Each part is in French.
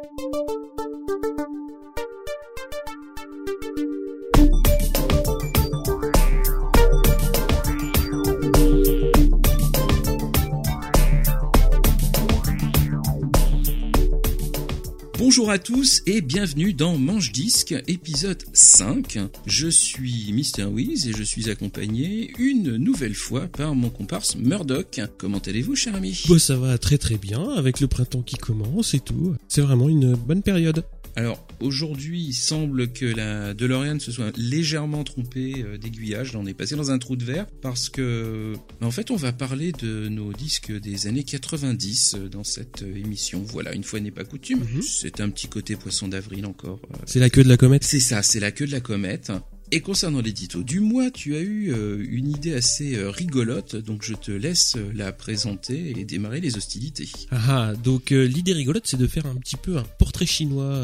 Thank you. Bonjour à tous et bienvenue dans Manche Disque, épisode 5. Je suis Mr. Wiz et je suis accompagné une nouvelle fois par mon comparse Murdoch. Comment allez-vous, cher ami? Bah, ça va très très bien, avec le printemps qui commence et tout. C'est vraiment une bonne période. Alors, aujourd'hui, il semble que la DeLorean se soit légèrement trompée euh, d'aiguillage. Là, on est passé dans un trou de verre parce que, en fait, on va parler de nos disques des années 90 euh, dans cette euh, émission. Voilà, une fois n'est pas coutume. Mhm. C'est un petit côté poisson d'avril encore. C'est la queue de la comète? C'est ça, c'est la queue de la comète. Et concernant l'édito du mois, tu as eu euh, une idée assez euh, rigolote, donc je te laisse euh, la présenter et démarrer les hostilités. Ah, donc l'idée rigolote, c'est de faire un petit peu un portrait chinois,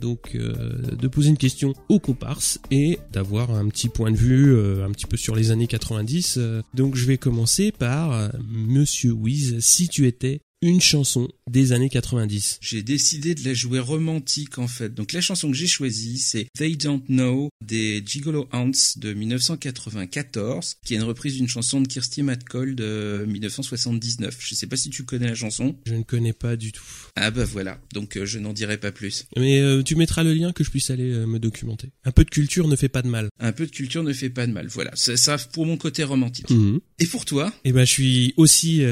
donc euh, de poser une question aux comparses et d'avoir un petit point de vue un petit peu sur les années 90. euh. donc je vais commencer par Monsieur Wiz, si tu étais une chanson des années 90. J'ai décidé de la jouer romantique en fait. Donc la chanson que j'ai choisie, c'est They Don't Know des Gigolo Ants de 1994, qui est une reprise d'une chanson de Kirsty McCall de 1979. Je sais pas si tu connais la chanson. Je ne connais pas du tout. Ah bah voilà, donc euh, je n'en dirai pas plus. Mais euh, tu mettras le lien que je puisse aller euh, me documenter. Un peu de culture ne fait pas de mal. Un peu de culture ne fait pas de mal. Voilà, c'est ça pour mon côté romantique. Mhm. Et pour toi? Et ben je suis aussi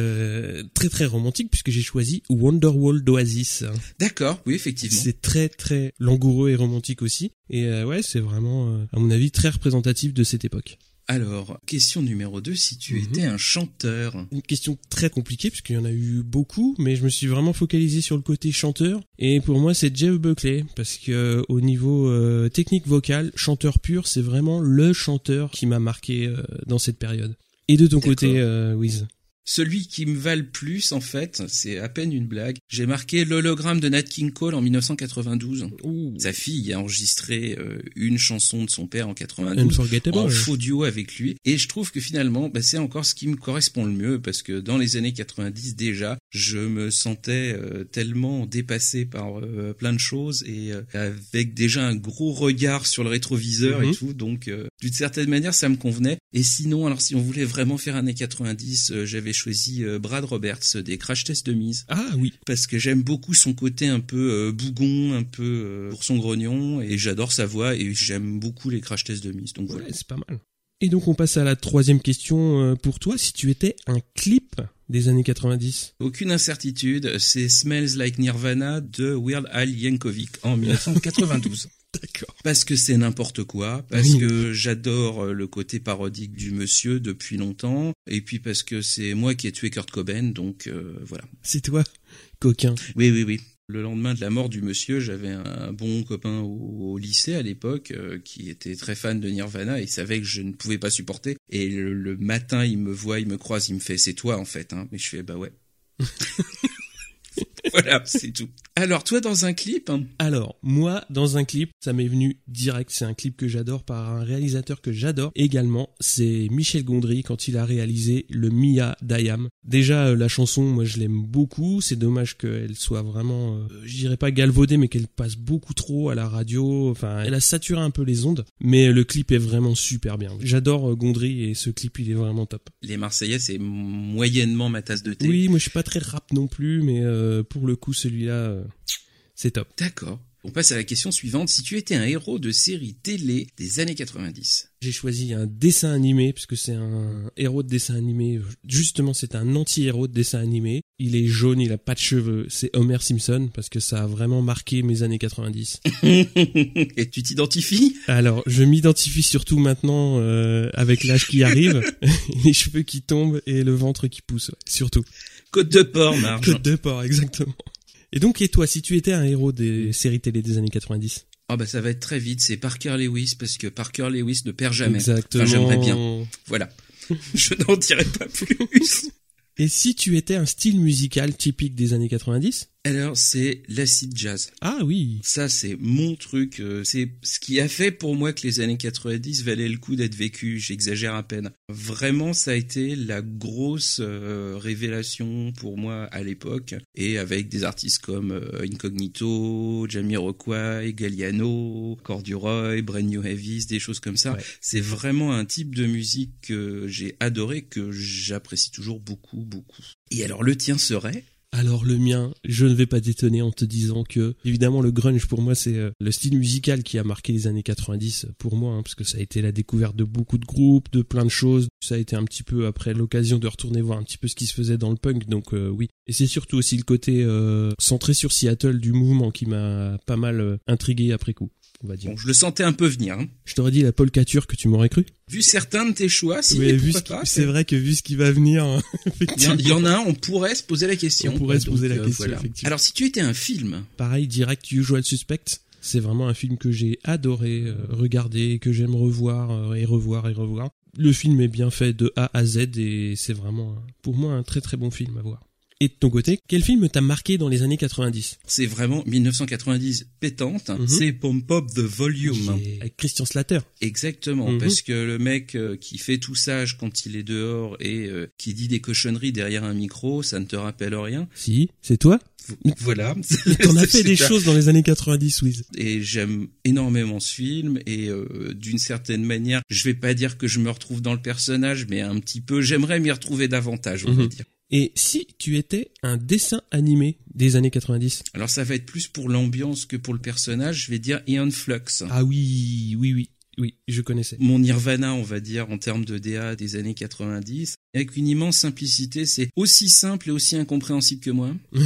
très très romantique puisque j'ai choisi Wonderwall d'Oasis. D'accord, oui effectivement. C'est très très langoureux et romantique aussi. Et euh, ouais, c'est vraiment, euh, à mon avis, très représentatif de cette époque. Alors, question numéro 2, si tu Mhm. étais un chanteur. Une question très compliquée puisqu'il y en a eu beaucoup, mais je me suis vraiment focalisé sur le côté chanteur. Et pour moi, c'est Jeff Buckley parce que euh, au niveau euh, technique vocale, chanteur pur, c'est vraiment le chanteur qui m'a marqué euh, dans cette période. Et de ton côté, Wiz? Celui qui me va le plus, en fait, c'est à peine une blague. J'ai marqué l'hologramme de Nat King Cole en 1992. Sa fille a enregistré euh, une chanson de son père en 92 Unforgettable. en faux duo avec lui. Et je trouve que finalement, bah, c'est encore ce qui me correspond le mieux parce que dans les années 90 déjà, je me sentais euh, tellement dépassé par euh, plein de choses et avec déjà un gros regard sur le rétroviseur Mhm. et tout. Donc, d'une certaine manière, ça me convenait. Et sinon, alors si on voulait vraiment faire années 90, euh, j'avais choisi euh, Brad Roberts euh, des Crash Test de mise Ah oui. parce que j'aime beaucoup son côté un peu euh, bougon, un peu euh, pour son grognon et j'adore sa voix et j'aime beaucoup les Crash Test de mise. Donc voilà. Ouais, c'est pas mal. Et donc on passe à la troisième question euh, pour toi. Si tu étais un clip des années 90, Aucune incertitude, c'est Smells Like Nirvana de Weird Al Yankovic en 1992. D'accord. Parce que c'est n'importe quoi, parce Oui. que j'adore euh, le côté parodique du monsieur depuis longtemps, et puis parce que c'est moi qui ai tué Kurt Cobain, donc euh, voilà. C'est toi, coquin. Oui, oui, oui. Le lendemain de la mort du monsieur, j'avais un bon copain au, au lycée à l'époque euh, qui était très fan de Nirvana et savait que je ne pouvais pas supporter. Et le, le matin, il me voit, il me croise, il me fait c'est toi en fait. Hein. Mais je fais bah ouais. voilà, c'est tout. Alors toi dans un clip, hein, Alors, moi, dans un clip, ça m'est venu direct. C'est un clip que j'adore par un réalisateur que j'adore également. C'est Michel Gondry quand il a réalisé le Mia d'Ayam. Déjà, euh, la chanson, moi, je l'aime beaucoup. C'est dommage qu'elle soit vraiment, euh, je dirais pas galvaudée, mais qu'elle passe beaucoup trop à la radio. Enfin, elle a saturé un peu les ondes. Mais le clip est vraiment super bien. J'adore euh, Gondry et ce clip, il est vraiment top. les Marseillais c'est moyennement ma tasse de thé. Oui, moi, je suis pas très rap non plus, mais euh, pour le coup, celui-là, euh, c'est top. D'accord. On passe à la question suivante. Si tu étais un héros de série télé des années 90, J'ai choisi un dessin animé, puisque c'est un héros de dessin animé. Justement, c'est un anti-héros de dessin animé. Il est jaune, il a pas de cheveux. C'est Homer Simpson, parce que ça a vraiment marqué mes années 90. et tu t'identifies? Alors, je m'identifie surtout maintenant euh, avec l'âge qui arrive, les cheveux qui tombent et le ventre qui pousse, ouais, surtout. Côte de porc, Marge. Côte de porc, exactement. Et donc, et toi, si tu étais un héros des séries télé des années 90 Ah bah ça va être très vite, c'est Parker Lewis parce que Parker Lewis ne perd jamais. Exactement. Enfin, j'aimerais bien. Voilà. Je n'en dirai pas plus. Et si tu étais un style musical typique des années 90 Alors, c'est l'acid jazz. Ah oui. Ça, c'est mon truc. euh, C'est ce qui a fait pour moi que les années 90 valaient le coup d'être vécues. J'exagère à peine. Vraiment, ça a été la grosse euh, révélation pour moi à l'époque. Et avec des artistes comme euh, Incognito, Jamiroquai, Galliano, Corduroy, Brand New Heavies, des choses comme ça. Ouais. C'est vraiment un type de musique que j'ai adoré, que j'apprécie toujours beaucoup, beaucoup. Et alors, le tien serait? Alors le mien, je ne vais pas t'étonner en te disant que évidemment le grunge pour moi c'est euh, le style musical qui a marqué les années 90 pour moi hein, parce que ça a été la découverte de beaucoup de groupes, de plein de choses. Ça a été un petit peu après l'occasion de retourner voir un petit peu ce qui se faisait dans le punk donc euh, oui. Et c'est surtout aussi le côté euh, centré sur Seattle du mouvement qui m'a pas mal euh, intrigué après coup. On va dire. Bon, je le sentais un peu venir. hein. Je t'aurais dit la polkature que tu m'aurais cru. Vu certains de tes choix, si, Oui, vu pourquoi ce qui- pas, c'est vrai que vu ce qui va venir, hein, Il y, en, effectivement. il y en a un, on pourrait se poser la question. On pourrait se Donc, poser la euh, question, effectivement. Alors, si tu étais un film, Pareil, Direct Usual Suspect. C'est vraiment un film que j'ai adoré euh, regarder, que j'aime revoir euh, et revoir et revoir. Le film est bien fait de A à Z et c'est vraiment, pour moi, un très très bon film à voir. Et de ton côté, quel film t'a marqué dans les années 90 c'est vraiment 1990 pétante. Mhm. C'est Pump Up the Volume. Avec Christian Slater. Exactement, Mhm. parce que le mec euh, qui fait tout sage quand il est dehors et euh, qui dit des cochonneries derrière un micro, ça ne te rappelle rien. Si, c'est toi? Voilà. T'en as fait des choses dans les années 90, Wiz. et j'aime énormément ce film et euh, d'une certaine manière, je vais pas dire que je me retrouve dans le personnage, mais un petit peu, j'aimerais m'y retrouver davantage, on va Mhm. dire. Et si tu étais un dessin animé des années 90 Alors ça va être plus pour l'ambiance que pour le personnage, je vais dire Ian Flux. Ah oui, oui, oui, oui, je connaissais. Mon Nirvana, on va dire, en termes de DA des années 90, avec une immense simplicité, c'est aussi simple et aussi incompréhensible que moi.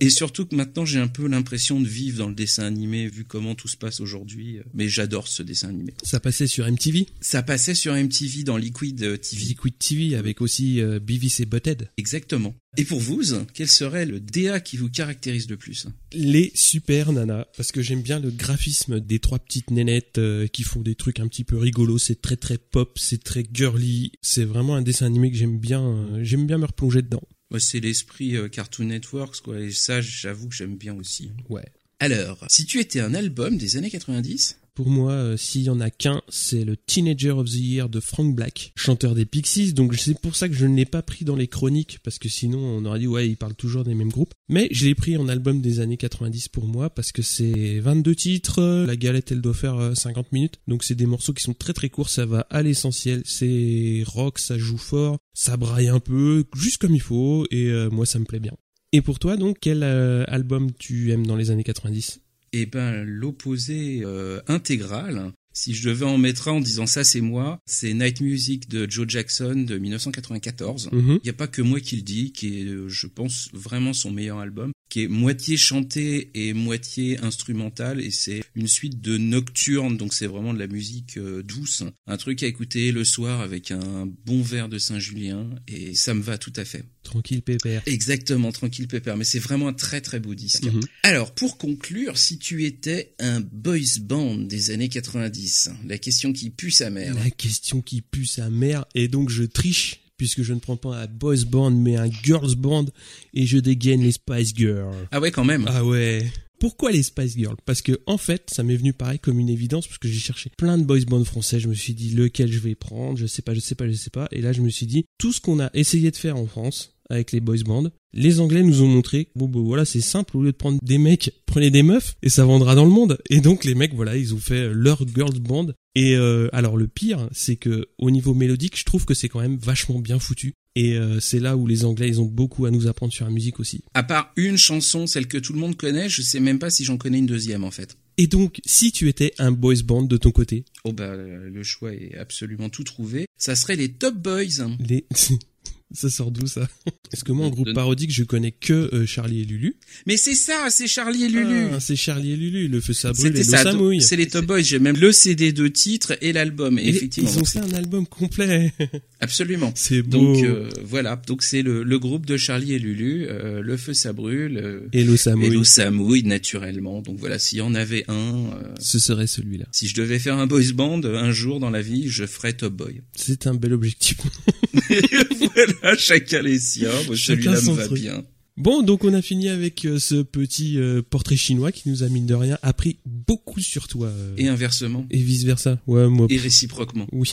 Et surtout que maintenant j'ai un peu l'impression de vivre dans le dessin animé vu comment tout se passe aujourd'hui. Mais j'adore ce dessin animé. Ça passait sur MTV, Ça passait sur MTV dans Liquid TV. Liquid TV avec aussi euh, Beavis et Butthead. Exactement. Et pour vous, quel serait le DA qui vous caractérise le plus? Les super nanas, parce que j'aime bien le graphisme des trois petites nénettes euh, qui font des trucs un petit peu rigolos. C'est très très pop, c'est très girly. C'est vraiment un dessin animé que j'aime bien. euh, j'aime bien me replonger dedans. Moi, C'est l'esprit euh, Cartoon Networks, quoi. Et ça, j'avoue que j'aime bien aussi. Ouais. Alors, si tu étais un album des années 90, Pour moi, euh, s'il y en a qu'un, c'est le Teenager of the Year de Frank Black, chanteur des Pixies. Donc c'est pour ça que je ne l'ai pas pris dans les chroniques, parce que sinon on aurait dit ouais, il parle toujours des mêmes groupes. Mais je l'ai pris en album des années 90 pour moi, parce que c'est 22 titres, la galette elle doit faire euh, 50 minutes, donc c'est des morceaux qui sont très très courts, ça va à l'essentiel, c'est rock, ça joue fort, ça braille un peu, juste comme il faut, et euh, moi ça me plaît bien. Et pour toi donc, quel euh, album tu aimes dans les années 90 eh ben l'opposé euh, intégral. Si je devais en mettre un en disant ça c'est moi, c'est Night Music de Joe Jackson de 1994. Mhm. Il n'y a pas que moi qui le dis, qui est, euh, je pense, vraiment son meilleur album, qui est moitié chanté et moitié instrumental, et c'est une suite de nocturnes, donc c'est vraiment de la musique euh, douce, un truc à écouter le soir avec un bon verre de Saint-Julien, et ça me va tout à fait. Tranquille pépère. Exactement, tranquille pépère, mais c'est vraiment un très très beau disque. Mhm. Alors, pour conclure, si tu étais un boys band des années 90, la question qui pue sa mère. La question qui pue sa mère, et donc je triche, puisque je ne prends pas un boys band, mais un girls band, et je dégaine les Spice Girls. Ah ouais, quand même. Ah ouais. Pourquoi les Spice Girls? Parce que en fait, ça m'est venu pareil comme une évidence, parce que j'ai cherché plein de boys bands français, je me suis dit lequel je vais prendre, je sais pas, je sais pas, je sais pas, et là je me suis dit, tout ce qu'on a essayé de faire en France, avec les boys bands, les Anglais nous ont montré, bon, bon voilà, c'est simple, au lieu de prendre des mecs, prenez des meufs, et ça vendra dans le monde. Et donc les mecs, voilà, ils ont fait leur girls band. Et euh, alors le pire, c'est que au niveau mélodique, je trouve que c'est quand même vachement bien foutu. Et euh, c'est là où les Anglais, ils ont beaucoup à nous apprendre sur la musique aussi. À part une chanson, celle que tout le monde connaît, je sais même pas si j'en connais une deuxième en fait. Et donc, si tu étais un boys band de ton côté, Oh bah le choix est absolument tout trouvé. Ça serait les Top Boys. les... ça sort d'où ça? Parce que moi, en groupe De- parodique, je connais que euh, Charlie et Lulu? Mais c'est ça, c'est Charlie et Lulu. Ah, c'est Charlie et Lulu, le feu ça brûle C'était et l'eau ça, mouille. c'est les Top Boys. J'ai même le CD de titre et l'album. Effectivement, Ils ont donc fait c'est- un album complet. absolument. c'est beau. Donc euh, voilà, donc c'est le, le groupe de Charlie et Lulu. euh, le feu ça brûle. euh, et l'eau ça et mouille. l'eau ça mouille naturellement. Donc voilà, s'il y en avait un, euh, Ce serait celui-là. si je devais faire un boys band un jour dans la vie, je ferais Top Boy. C'est un bel objectif. voilà, chacun les siens. Moi, Chacun Celui-là me son va truc. bien. Bon, donc on a fini avec euh, ce petit euh, portrait chinois qui nous a mine de rien appris beaucoup sur toi. euh, Et inversement. et vice versa. Ouais, moi. Et réciproquement. Oui.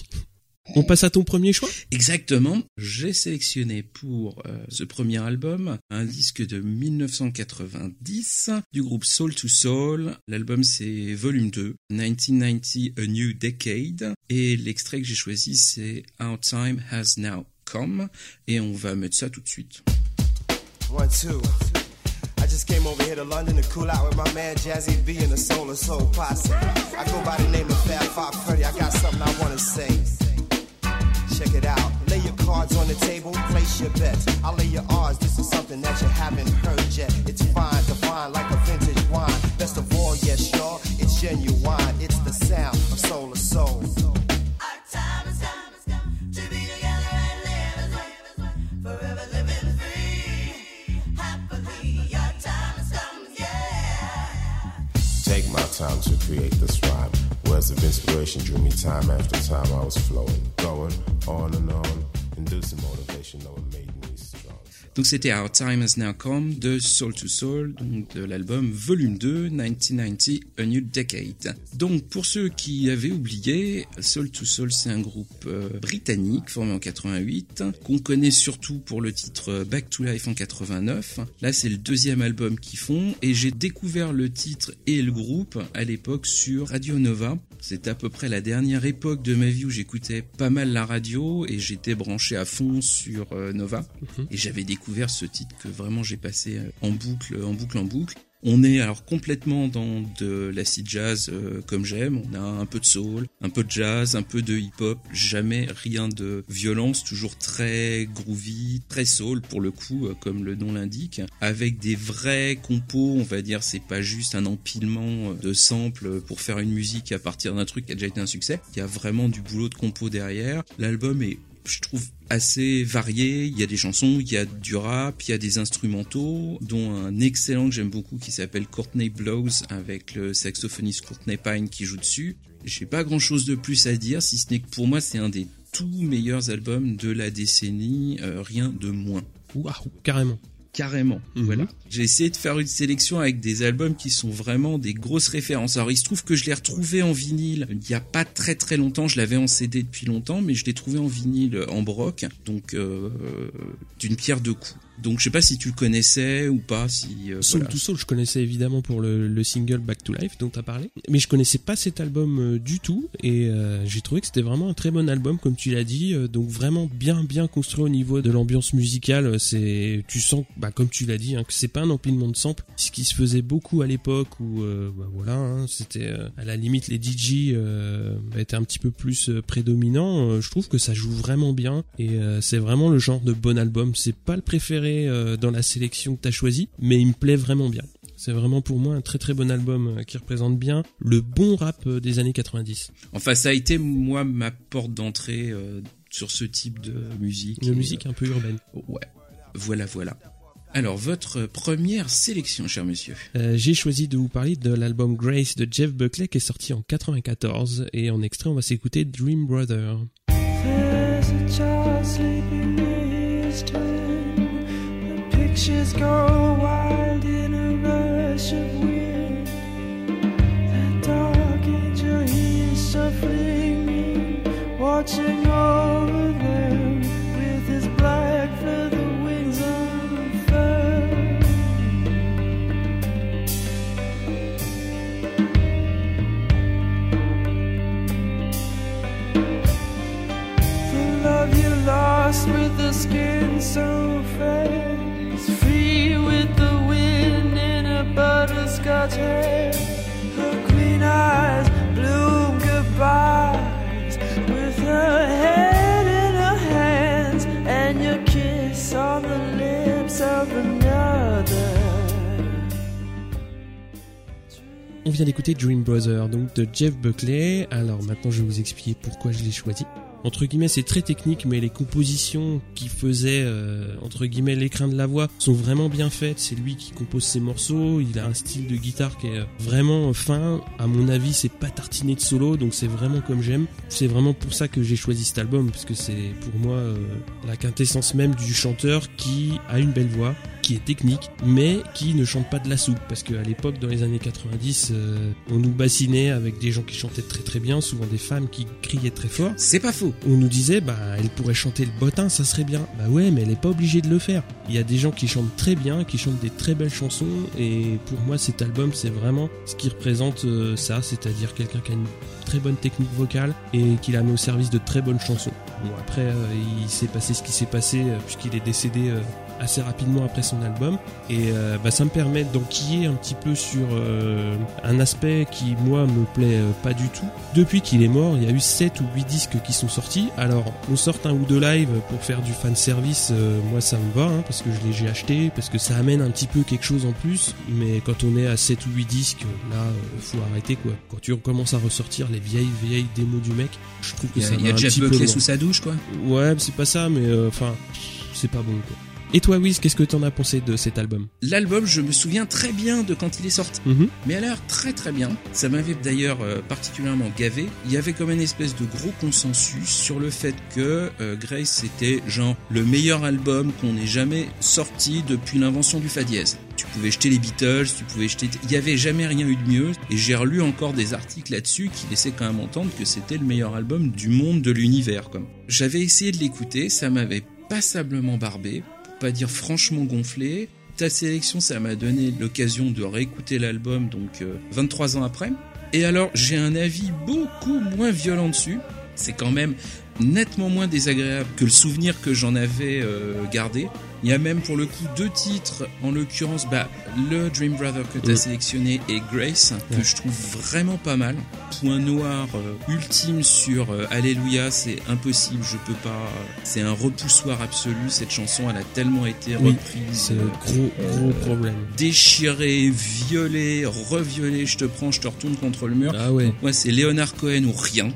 On passe à ton premier choix? Exactement. J'ai sélectionné pour euh, ce premier album un disque de 1990 du groupe Soul to Soul. L'album c'est Volume 2, 1990 A New Decade. Et l'extrait que j'ai choisi c'est Our Time Has Now Come. Et on va mettre ça tout de suite. One, two. I just came over here to London to cool out with my man Jazzy B and the Soul Soul Posse. I go by the name of Fab Five Freddy. I got something I wanna say. Check it out. Lay your cards on the table, place your bets. I'll lay your odds. This is something that you haven't heard yet. It's fine, divine, like a vintage wine. Best of all, yes, y'all, it's genuine. It's the sound of Soul to Soul. Our time has come, has come to be together and live as one, forever living free, happily. Our time has come, yeah. Take my time to create this rhyme. Words of inspiration drew me time after time. I was flowing, going on and on, inducing motivation, Donc c'était Our Time Has Now Come de Soul to Soul, donc de l'album Volume 2, 1990 A New Decade. Donc pour ceux qui avaient oublié, Soul to Soul c'est un groupe euh, britannique formé en 88, qu'on connaît surtout pour le titre Back to Life en 89. Là c'est le deuxième album qu'ils font et j'ai découvert le titre et le groupe à l'époque sur Radio Nova. C'était à peu près la dernière époque de ma vie où j'écoutais pas mal la radio et j'étais branché à fond sur euh, Nova. Et j'avais découvert ce titre que vraiment j'ai passé euh, en boucle, en boucle, en boucle. On est alors complètement dans de l'acid jazz euh, comme j'aime. On a un peu de soul, un peu de jazz, un peu de hip-hop. Jamais rien de violence, toujours très groovy, très soul pour le coup, euh, comme le nom l'indique, avec des vrais compos. On va dire, c'est pas juste un empilement euh, de samples pour faire une musique à partir d'un truc qui a déjà été un succès. Il y a vraiment du boulot de compo derrière. L'album est je trouve assez varié. Il y a des chansons, il y a du rap, il y a des instrumentaux, dont un excellent que j'aime beaucoup qui s'appelle Courtney Blows avec le saxophoniste Courtney Pine qui joue dessus. J'ai pas grand chose de plus à dire, si ce n'est que pour moi c'est un des tout meilleurs albums de la décennie, euh, rien de moins. Waouh, carrément. Carrément, Mhm. voilà. J'ai essayé de faire une sélection avec des albums qui sont vraiment des grosses références. Alors il se trouve que je l'ai retrouvé en vinyle il y a pas très très longtemps. Je l'avais en CD depuis longtemps, mais je l'ai trouvé en vinyle en broc, donc euh, d'une pierre deux coups. Donc je sais pas si tu le connaissais ou pas. Si euh, Soul voilà. to Soul, je connaissais évidemment pour le, le single Back to Life dont tu as parlé, mais je connaissais pas cet album euh, du tout et euh, j'ai trouvé que c'était vraiment un très bon album comme tu l'as dit, euh, donc vraiment bien bien construit au niveau de l'ambiance musicale. euh, C'est, tu sens, bah, comme tu l'as dit, hein, que c'est pas un empilement de samples, ce qui se faisait beaucoup à l'époque où, euh, bah, voilà, hein, c'était euh, à la limite les DJ euh, étaient un petit peu plus prédominants. Je trouve que ça joue vraiment bien et euh, c'est vraiment le genre de bon album. C'est pas le préféré euh, dans la sélection que t'as choisi, mais il me plaît vraiment bien. C'est vraiment pour moi un très très bon album euh, qui représente bien le bon rap euh, des années 90. Enfin ça a été moi ma porte d'entrée euh, sur ce type de musique. Une musique un peu urbaine. ouais, voilà voilà. Alors votre première sélection, cher monsieur. Euh, J'ai choisi de vous parler de l'album Grace de Jeff Buckley qui est sorti en 94 et en extrait on va s'écouter Dream Brother. There's a child pictures go wild in a rush of wind. That dark angel he is suffering, watching over them with his black feather wings unfurled. The love you lost with the skin so on vient d'écouter Dream Brother, donc de Jeff Buckley. Alors maintenant, je vais vous expliquer pourquoi je l'ai choisi. Entre guillemets, c'est très technique, mais les compositions qui faisaient, euh, entre guillemets, l'écrin de la voix sont vraiment bien faites. C'est lui qui compose ses morceaux. Il a un style de guitare qui est vraiment fin. À mon avis, c'est pas tartiné de solo, donc c'est vraiment comme j'aime. C'est vraiment pour ça que j'ai choisi cet album, parce que c'est pour moi euh, la quintessence même du chanteur qui a une belle voix, qui est technique, mais qui ne chante pas de la soupe. Parce qu'à l'époque, dans les années 90, euh, on nous bassinait avec des gens qui chantaient très très bien, souvent des femmes qui criaient très fort. C'est pas faux. On nous disait, bah, elle pourrait chanter le bottin, ça serait bien. Bah ouais, mais elle est pas obligée de le faire. Il y a des gens qui chantent très bien, qui chantent des très belles chansons, et pour moi, cet album, c'est vraiment ce qui représente euh, ça, c'est-à-dire quelqu'un qui a une très bonne technique vocale et qui l'a mis au service de très bonnes chansons. Bon, après, euh, il s'est passé ce qui s'est passé, puisqu'il est décédé assez rapidement après son album et euh, bah, ça me permet d'enquiller un petit peu sur euh, un aspect qui moi me plaît euh, pas du tout. Depuis qu'il est mort, il y a eu 7 ou 8 disques qui sont sortis. Alors on sort un ou deux live pour faire du fan service, euh, moi ça me va hein, parce que je les j'ai achetés, parce que ça amène un petit peu quelque chose en plus, mais quand on est à 7 ou 8 disques, là faut arrêter quoi. Quand tu recommences à ressortir les vieilles vieilles démos du mec, je trouve que y a, ça il y va a un Jeff petit peu sous sa douche, quoi. Ouais, c'est pas ça, mais enfin, c'est pas bon quoi. Et toi, Wiz, qu'est-ce que t'en as pensé de cet album L'album, je me souviens très bien de quand il est sorti. Mhm. Mais à l'air très très bien. Ça m'avait d'ailleurs euh, particulièrement gavé. Il y avait comme une espèce de gros consensus sur le fait que euh, Grace était genre le meilleur album qu'on ait jamais sorti depuis l'invention du fa dièse. Tu pouvais jeter les Beatles, tu pouvais jeter... Il y avait jamais rien eu de mieux. Et j'ai relu encore des articles là-dessus qui laissaient quand même entendre que c'était le meilleur album du monde, de l'univers. comme. J'avais essayé de l'écouter, ça m'avait passablement barbé, pas dire franchement gonflé. Ta sélection, ça m'a donné l'occasion de réécouter l'album, donc euh, 23 ans après. Et alors, j'ai un avis beaucoup moins violent dessus. C'est quand même nettement moins désagréable que le souvenir que j'en avais euh, gardé. Il y a même pour le coup deux titres, en l'occurrence bah, le Dream Brother que tu as Mm. sélectionné et Grace, que je trouve vraiment pas mal. Point noir euh, ultime sur euh, Alléluia, c'est impossible, je peux pas. euh, c'est un repoussoir absolu, cette chanson, elle a tellement été Oui, reprise. Euh, gros, gros problème. déchiré, violé, reviolé, je te prends, je te retourne contre le mur. Ah ouais. Moi, c'est Leonard Cohen ou rien.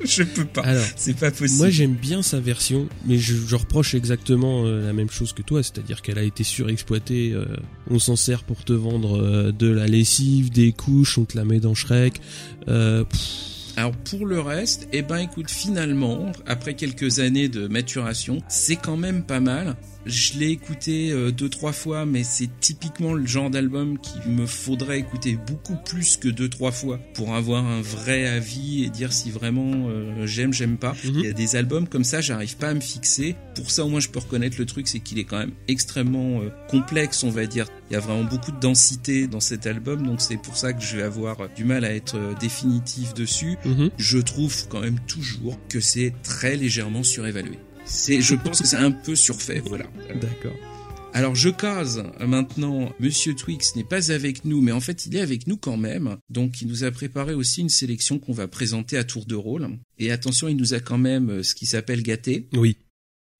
je peux pas. Alors, C'est pas possible. moi j'aime bien sa version, mais je, je reproche exactement euh, la même chose que toi, c'est-à-dire qu'elle a été surexploitée. euh, on s'en sert pour te vendre euh, de la lessive, des couches, on te la met dans Shrek. Euh, Alors pour le reste, eh ben écoute, finalement, après quelques années de maturation, c'est quand même pas mal. Je l'ai écouté euh, deux trois fois, mais c'est typiquement le genre d'album qu'il me faudrait écouter beaucoup plus que deux trois fois pour avoir un vrai avis et dire si vraiment euh, j'aime, j'aime pas. Mhm. Il y a des albums comme ça, j'arrive pas à me fixer. Pour ça, au moins, je peux reconnaître le truc, c'est qu'il est quand même extrêmement euh, complexe, on va dire. Il y a vraiment beaucoup de densité dans cet album, donc c'est pour ça que je vais avoir euh, du mal à être euh, définitif dessus mhm. je trouve quand même toujours que c'est très légèrement surévalué. C'est, je pense que c'est un peu surfait, voilà. D'accord. Alors je case maintenant, Monsieur Twix n'est pas avec nous, mais en fait il est avec nous quand même. Donc il nous a préparé aussi une sélection qu'on va présenter à tour de rôle. Et attention, il nous a quand même euh, ce qui s'appelle gâté. Oui.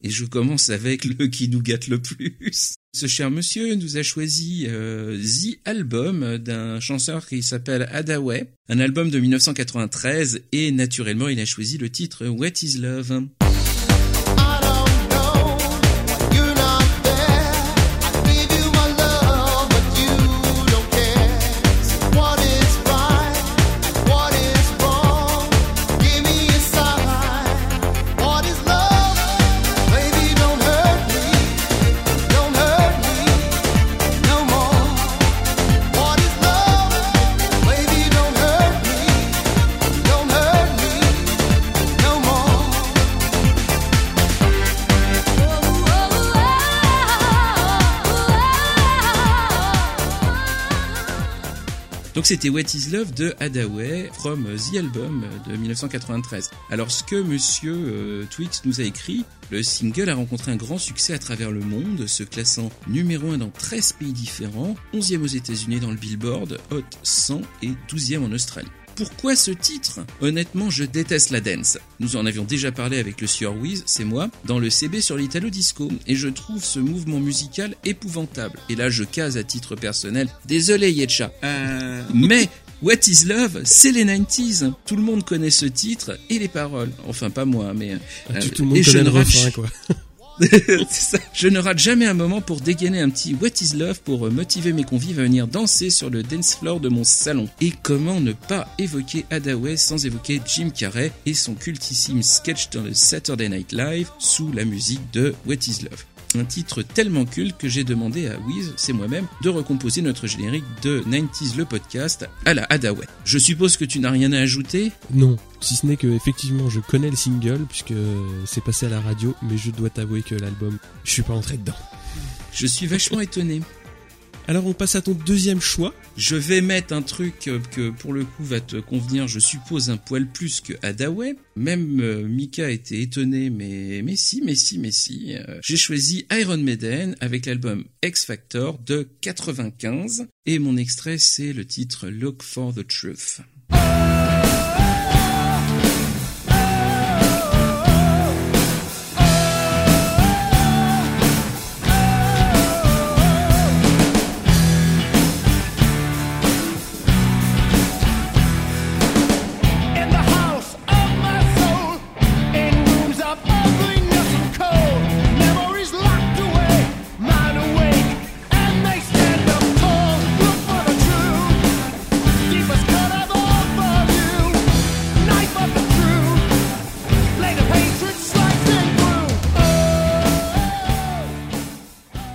Et je commence avec le qui nous gâte le plus. Ce cher monsieur nous a choisi euh, The Album d'un chanteur qui s'appelle Adaway, un album de 1993 et naturellement il a choisi le titre What is Love? Donc c'était What is Love de Hadaway from The Album de 1993. Alors ce que monsieur euh, Twix nous a écrit, le single a rencontré un grand succès à travers le monde, se classant numéro 1 dans 13 pays différents, 11e aux États-Unis dans le Billboard Hot 100 et 12e en Australie. Pourquoi ce titre? Honnêtement, je déteste la dance. Nous en avions déjà parlé avec le Sieur Wiz, c'est moi, dans le CB sur l'Italo Disco, et je trouve ce mouvement musical épouvantable. Et là, je case à titre personnel. Désolé, Yetcha. Euh, Mais What is Love, c'est les 90s. Tout le monde connaît ce titre et les paroles. Enfin, pas moi, mais... Ah, euh, tout, tout le monde connaît le refrain, quoi. Je ne rate jamais un moment pour dégainer un petit What is Love pour euh, motiver mes convives à venir danser sur le dance floor de mon salon. Et comment ne pas évoquer Hadaway sans évoquer Jim Carrey et son cultissime sketch dans le Saturday Night Live sous la musique de What is Love. Un titre tellement culte que j'ai demandé à Wiz, c'est moi-même, de recomposer notre générique de 90s le podcast à la Hadaway. Je suppose que tu n'as rien à ajouter? Non, si ce n'est que effectivement je connais le single puisque c'est passé à la radio, mais je dois t'avouer que l'album, je suis pas entré dedans. Je suis vachement étonné. Alors on passe à ton deuxième choix. Je vais mettre un truc euh, que pour le coup va te convenir, je suppose un poil plus que Hadaway. Même euh, Mika était étonné, mais mais si, mais si, mais si. Euh, J'ai choisi Iron Maiden avec l'album X Factor de 95 et mon extrait c'est le titre Look for the Truth.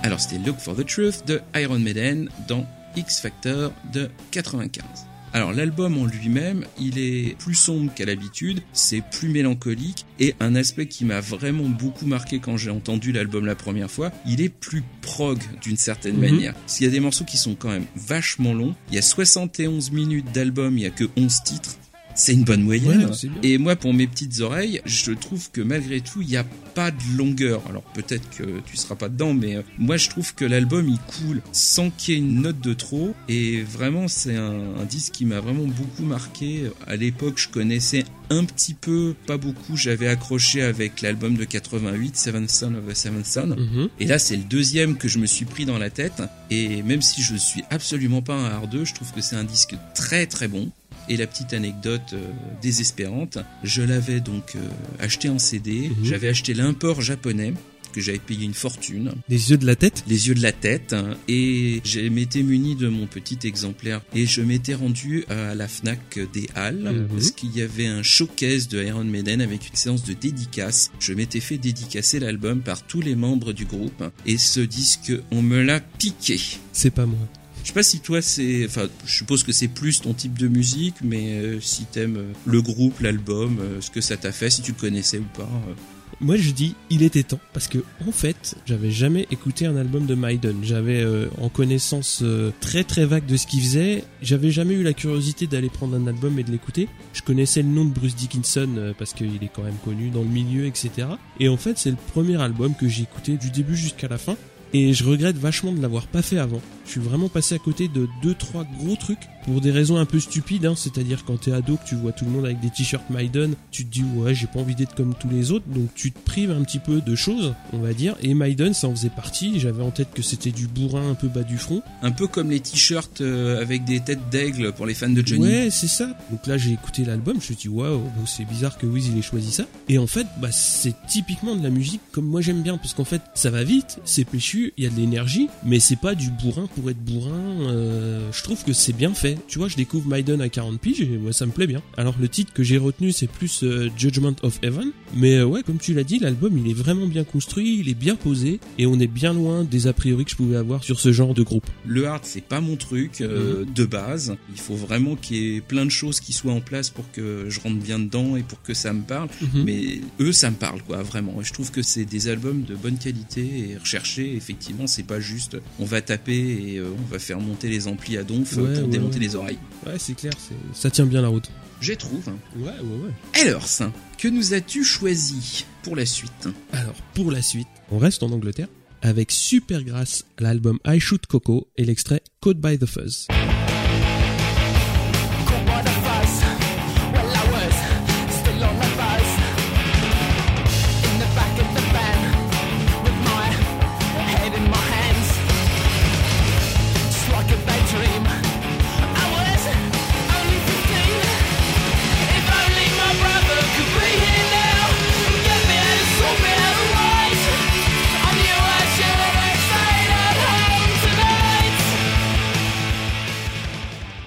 Alors c'était Look for the Truth de Iron Maiden dans X Factor de 95. Alors l'album en lui-même, il est plus sombre qu'à l'habitude, c'est plus mélancolique et un aspect qui m'a vraiment beaucoup marqué quand j'ai entendu l'album la première fois, il est plus prog d'une certaine Mhm. manière. Parce qu'il y a des morceaux qui sont quand même vachement longs, il y a 71 minutes d'album, il y a que 11 titres. C'est une bonne moyenne. Ouais. Et moi, pour mes petites oreilles, je trouve que malgré tout, il n'y a pas de longueur. Alors peut-être que tu seras pas dedans, mais euh, moi, je trouve que l'album, il coule sans qu'il y ait une note de trop. Et vraiment, c'est un, un disque qui m'a vraiment beaucoup marqué. À l'époque, je connaissais un petit peu, pas beaucoup. J'avais accroché avec l'album de 88, Seven Son of a Seven Son. Mhm. Et là, c'est le deuxième que je me suis pris dans la tête. Et même si je suis absolument pas un hardeux, je trouve que c'est un disque très très bon. Et la petite anecdote euh, désespérante, je l'avais donc euh, acheté en CD. Mhm. J'avais acheté l'import japonais que j'avais payé une fortune, Les yeux de la tête? les yeux de la tête, et je m'étais muni de mon petit exemplaire et je m'étais rendu à la Fnac des Halles Mhm. parce qu'il y avait un showcase de Iron Maiden avec une séance de dédicace. Je m'étais fait dédicacer l'album par tous les membres du groupe et ce disque, on me l'a piqué. C'est pas moi. Je sais pas si toi c'est, enfin, je suppose que c'est plus ton type de musique, mais euh, si t'aimes euh, le groupe, l'album, euh, ce que ça t'a fait, si tu le connaissais ou pas. Moi je dis il était temps parce que en fait j'avais jamais écouté un album de Maiden. J'avais en connaissance très très vague de ce qu'il faisait. J'avais jamais eu la curiosité d'aller prendre un album et de l'écouter. Je connaissais le nom de Bruce Dickinson parce qu'il est quand même connu dans le milieu etc. Et en fait c'est le premier album que j'ai écouté du début jusqu'à la fin. Et je regrette vachement de l'avoir pas fait avant. Je suis vraiment passé à côté de deux trois gros trucs pour des raisons un peu stupides. Hein. C'est-à-dire quand t'es ado que tu vois tout le monde avec des t-shirts Maiden, tu te dis ouais j'ai pas envie d'être comme tous les autres, donc tu te prives un petit peu de choses, on va dire. Et Maiden ça en faisait partie. J'avais en tête que c'était du bourrin un peu bas du front. Un peu comme les t-shirts euh, avec des têtes d'aigle pour les fans de Johnny. Ouais, c'est ça. Donc là, j'ai écouté l'album, je me suis dit, waouh, bon, c'est bizarre que Wiz il ait choisi ça. Et en fait, bah, c'est typiquement de la musique comme moi j'aime bien, parce qu'en fait, ça va vite, c'est péchu, il y a de l'énergie, mais c'est pas du bourrin pour être bourrin. euh, je trouve que c'est bien fait. Tu vois, je découvre Maiden à 40 piges et moi ça me plaît bien. Alors le titre que j'ai retenu, c'est plus euh, Judgment of Heaven. Mais euh, ouais, comme tu l'as dit, l'album il est vraiment bien construit, il est bien posé, et on est bien loin des a priori que je pouvais avoir sur ce genre de groupe. Le hard, c'est pas mon truc euh, de base. Il faut vraiment qu'il y ait plein de choses qui soient en place pour que je rentre bien dedans et pour que ça me parle. Mhm. Mais eux, ça me parle, quoi, vraiment. Et je trouve que c'est des albums de bonne qualité et recherchés. Effectivement, c'est pas juste on va taper et on va faire monter les amplis à donf Ouais, pour ouais, démonter ouais. les oreilles. Ouais, c'est clair, ça tient bien la route. Je trouve. Ouais, ouais, ouais. Alors, ça, que nous as-tu choisi pour la suite Alors, pour la suite, on reste en Angleterre avec Supergrass, l'album I Shoot Coco et l'extrait Caught by the Fuzz.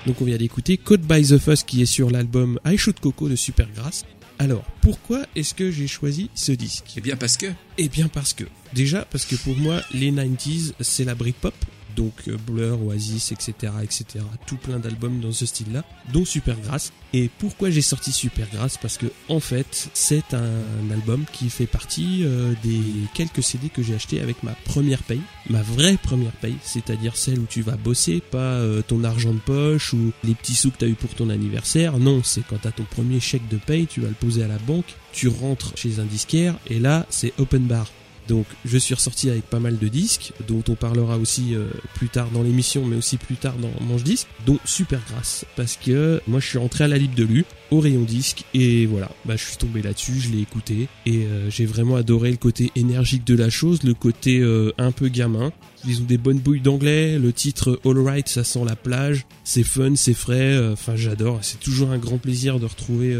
Donc on vient d'écouter Caught by the Fuzz qui est sur l'album I Shoot Coco de Supergrass. Alors, pourquoi est-ce que j'ai choisi ce disque? Eh bien parce que Eh bien parce que, déjà parce que pour moi, les 90s, c'est la Britpop, donc euh, Blur, Oasis, etc., etc., tout plein d'albums dans ce style-là, dont Supergrass. Et pourquoi j'ai sorti Supergrass? Parce que, en fait, c'est un album qui fait partie euh, des quelques CD que j'ai acheté avec ma première paye, ma vraie première paye, c'est-à-dire celle où tu vas bosser, pas euh, ton argent de poche ou les petits sous que t'as eu pour ton anniversaire. Non, c'est quand t'as ton premier chèque de paye, tu vas le poser à la banque, tu rentres chez un disquaire, et là, c'est open bar. Donc je suis ressorti avec pas mal de disques, dont on parlera aussi euh, plus tard dans l'émission, mais aussi plus tard dans Manche Disque, dont Supergrass, parce que moi je suis rentré à la Libre de Lu, au rayon disque, et voilà, bah je suis tombé là-dessus, je l'ai écouté, et euh, j'ai vraiment adoré le côté énergique de la chose, le côté euh, un peu gamin. Ils ont des bonnes bouilles d'anglais, le titre All Right, ça sent la plage, c'est fun, c'est frais, enfin j'adore, c'est toujours un grand plaisir de retrouver...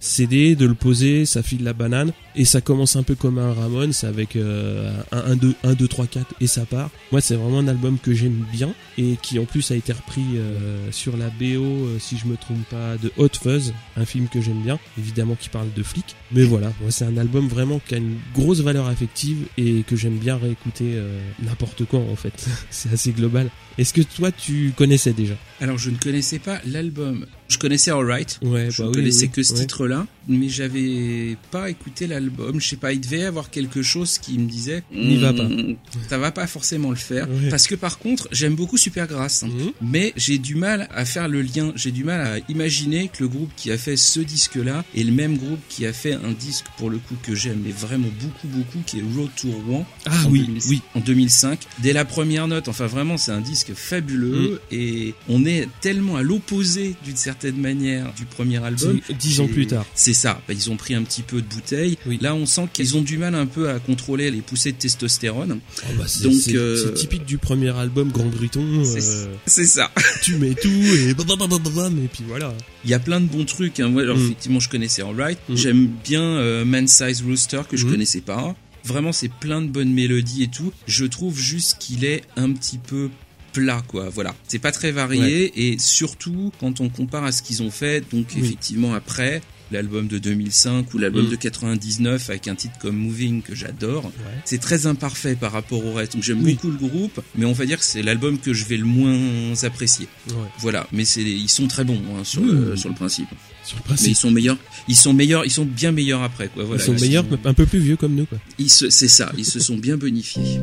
CD, de le poser, ça file la banane et ça commence un peu comme un Ramones avec euh, un 1 2 1 2 3 4 et ça part. Moi, c'est vraiment un album que j'aime bien et qui en plus a été repris euh, sur la BO euh, si je me trompe pas de Hot Fuzz, un film que j'aime bien, évidemment qui parle de flics. Mais voilà, moi c'est un album vraiment qui a une grosse valeur affective et que j'aime bien réécouter euh, n'importe quand en fait. c'est assez global. Est-ce que toi tu connaissais déjà? Alors je ne connaissais pas l'album. Je connaissais Alright. Ouais, Je bah oui, connaissais oui, que ce ouais. titre-là, mais j'avais pas écouté l'album. Je sais pas, il devait y avoir quelque chose qui me disait N'y va pas. Ça va pas forcément le faire. Ouais. Parce que par contre, j'aime beaucoup Supergrass. hein. Mhm. Mais j'ai du mal à faire le lien. J'ai du mal à imaginer que le groupe qui a fait ce disque-là est le même groupe qui a fait un disque pour le coup que j'aime, mais vraiment beaucoup, beaucoup, qui est Road to Rouen. Ah en oui, 2000 oui. En 2005. Dès la première note, enfin vraiment, c'est un disque fabuleux Mm. et on est tellement à l'opposé d'une certaine manière du premier album. Dix ans plus tard. C'est ça. Bah, ils ont pris un petit peu de bouteille. Oui. Là, on sent qu'ils ont du mal un peu à contrôler les poussées de testostérone. Oh, bah, c'est, Donc, c'est- euh, c'est typique du premier album Grand Briton. C'est euh, c'est ça. tu mets tout et bababababam, et puis voilà. Il y a plein de bons trucs. Hein. Moi, alors, Mm. effectivement, je connaissais Alright. Mm. J'aime bien euh, Man Size Rooster que je Mm. connaissais pas. Vraiment, c'est plein de bonnes mélodies et tout. Je trouve juste qu'il est un petit peu plat quoi voilà c'est pas très varié et surtout quand on compare à ce qu'ils ont fait donc Oui. effectivement après l'album de 2005 ou l'album Mm. de 99 avec un titre comme Moving que j'adore c'est très imparfait par rapport au reste donc j'aime Oui. beaucoup le groupe mais on va dire que c'est l'album que je vais le moins apprécier Ouais. voilà mais c'est ils sont très bons hein, sur, Mm. le, sur le principe Sur le mais ils principe. sont meilleurs ils sont meilleurs ils sont bien meilleurs après quoi voilà ils sont meilleurs, un peu plus vieux comme nous, quoi. c'est ça ils se sont bien bonifiés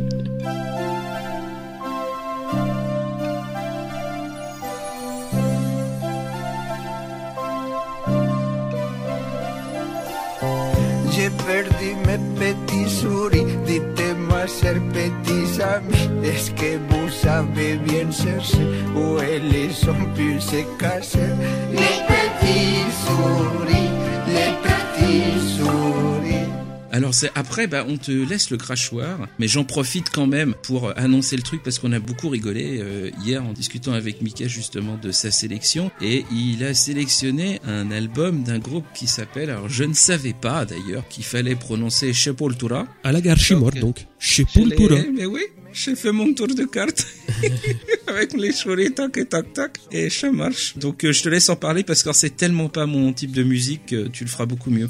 Je perdí mes petits souris, dites-moi ser petits amis. Est-ce que vous savez bien chercher où elles ont pu se cacher Les petits souris, les petits souris. Alors c'est après bah on te laisse le crachoir, mais j'en profite quand même pour euh, annoncer le truc parce qu'on a beaucoup rigolé euh, hier en discutant avec Mika justement de sa sélection et il a sélectionné un album d'un groupe qui s'appelle alors je ne savais pas d'ailleurs qu'il fallait prononcer Sepultura. À la gare donc. Chez Je l'ai- Pultura. Mais oui, j'ai fait mon tour de carte avec les souris tac et tac tac et ça marche. Donc euh, je te laisse en parler parce que c'est tellement pas mon type de musique que tu le feras beaucoup mieux.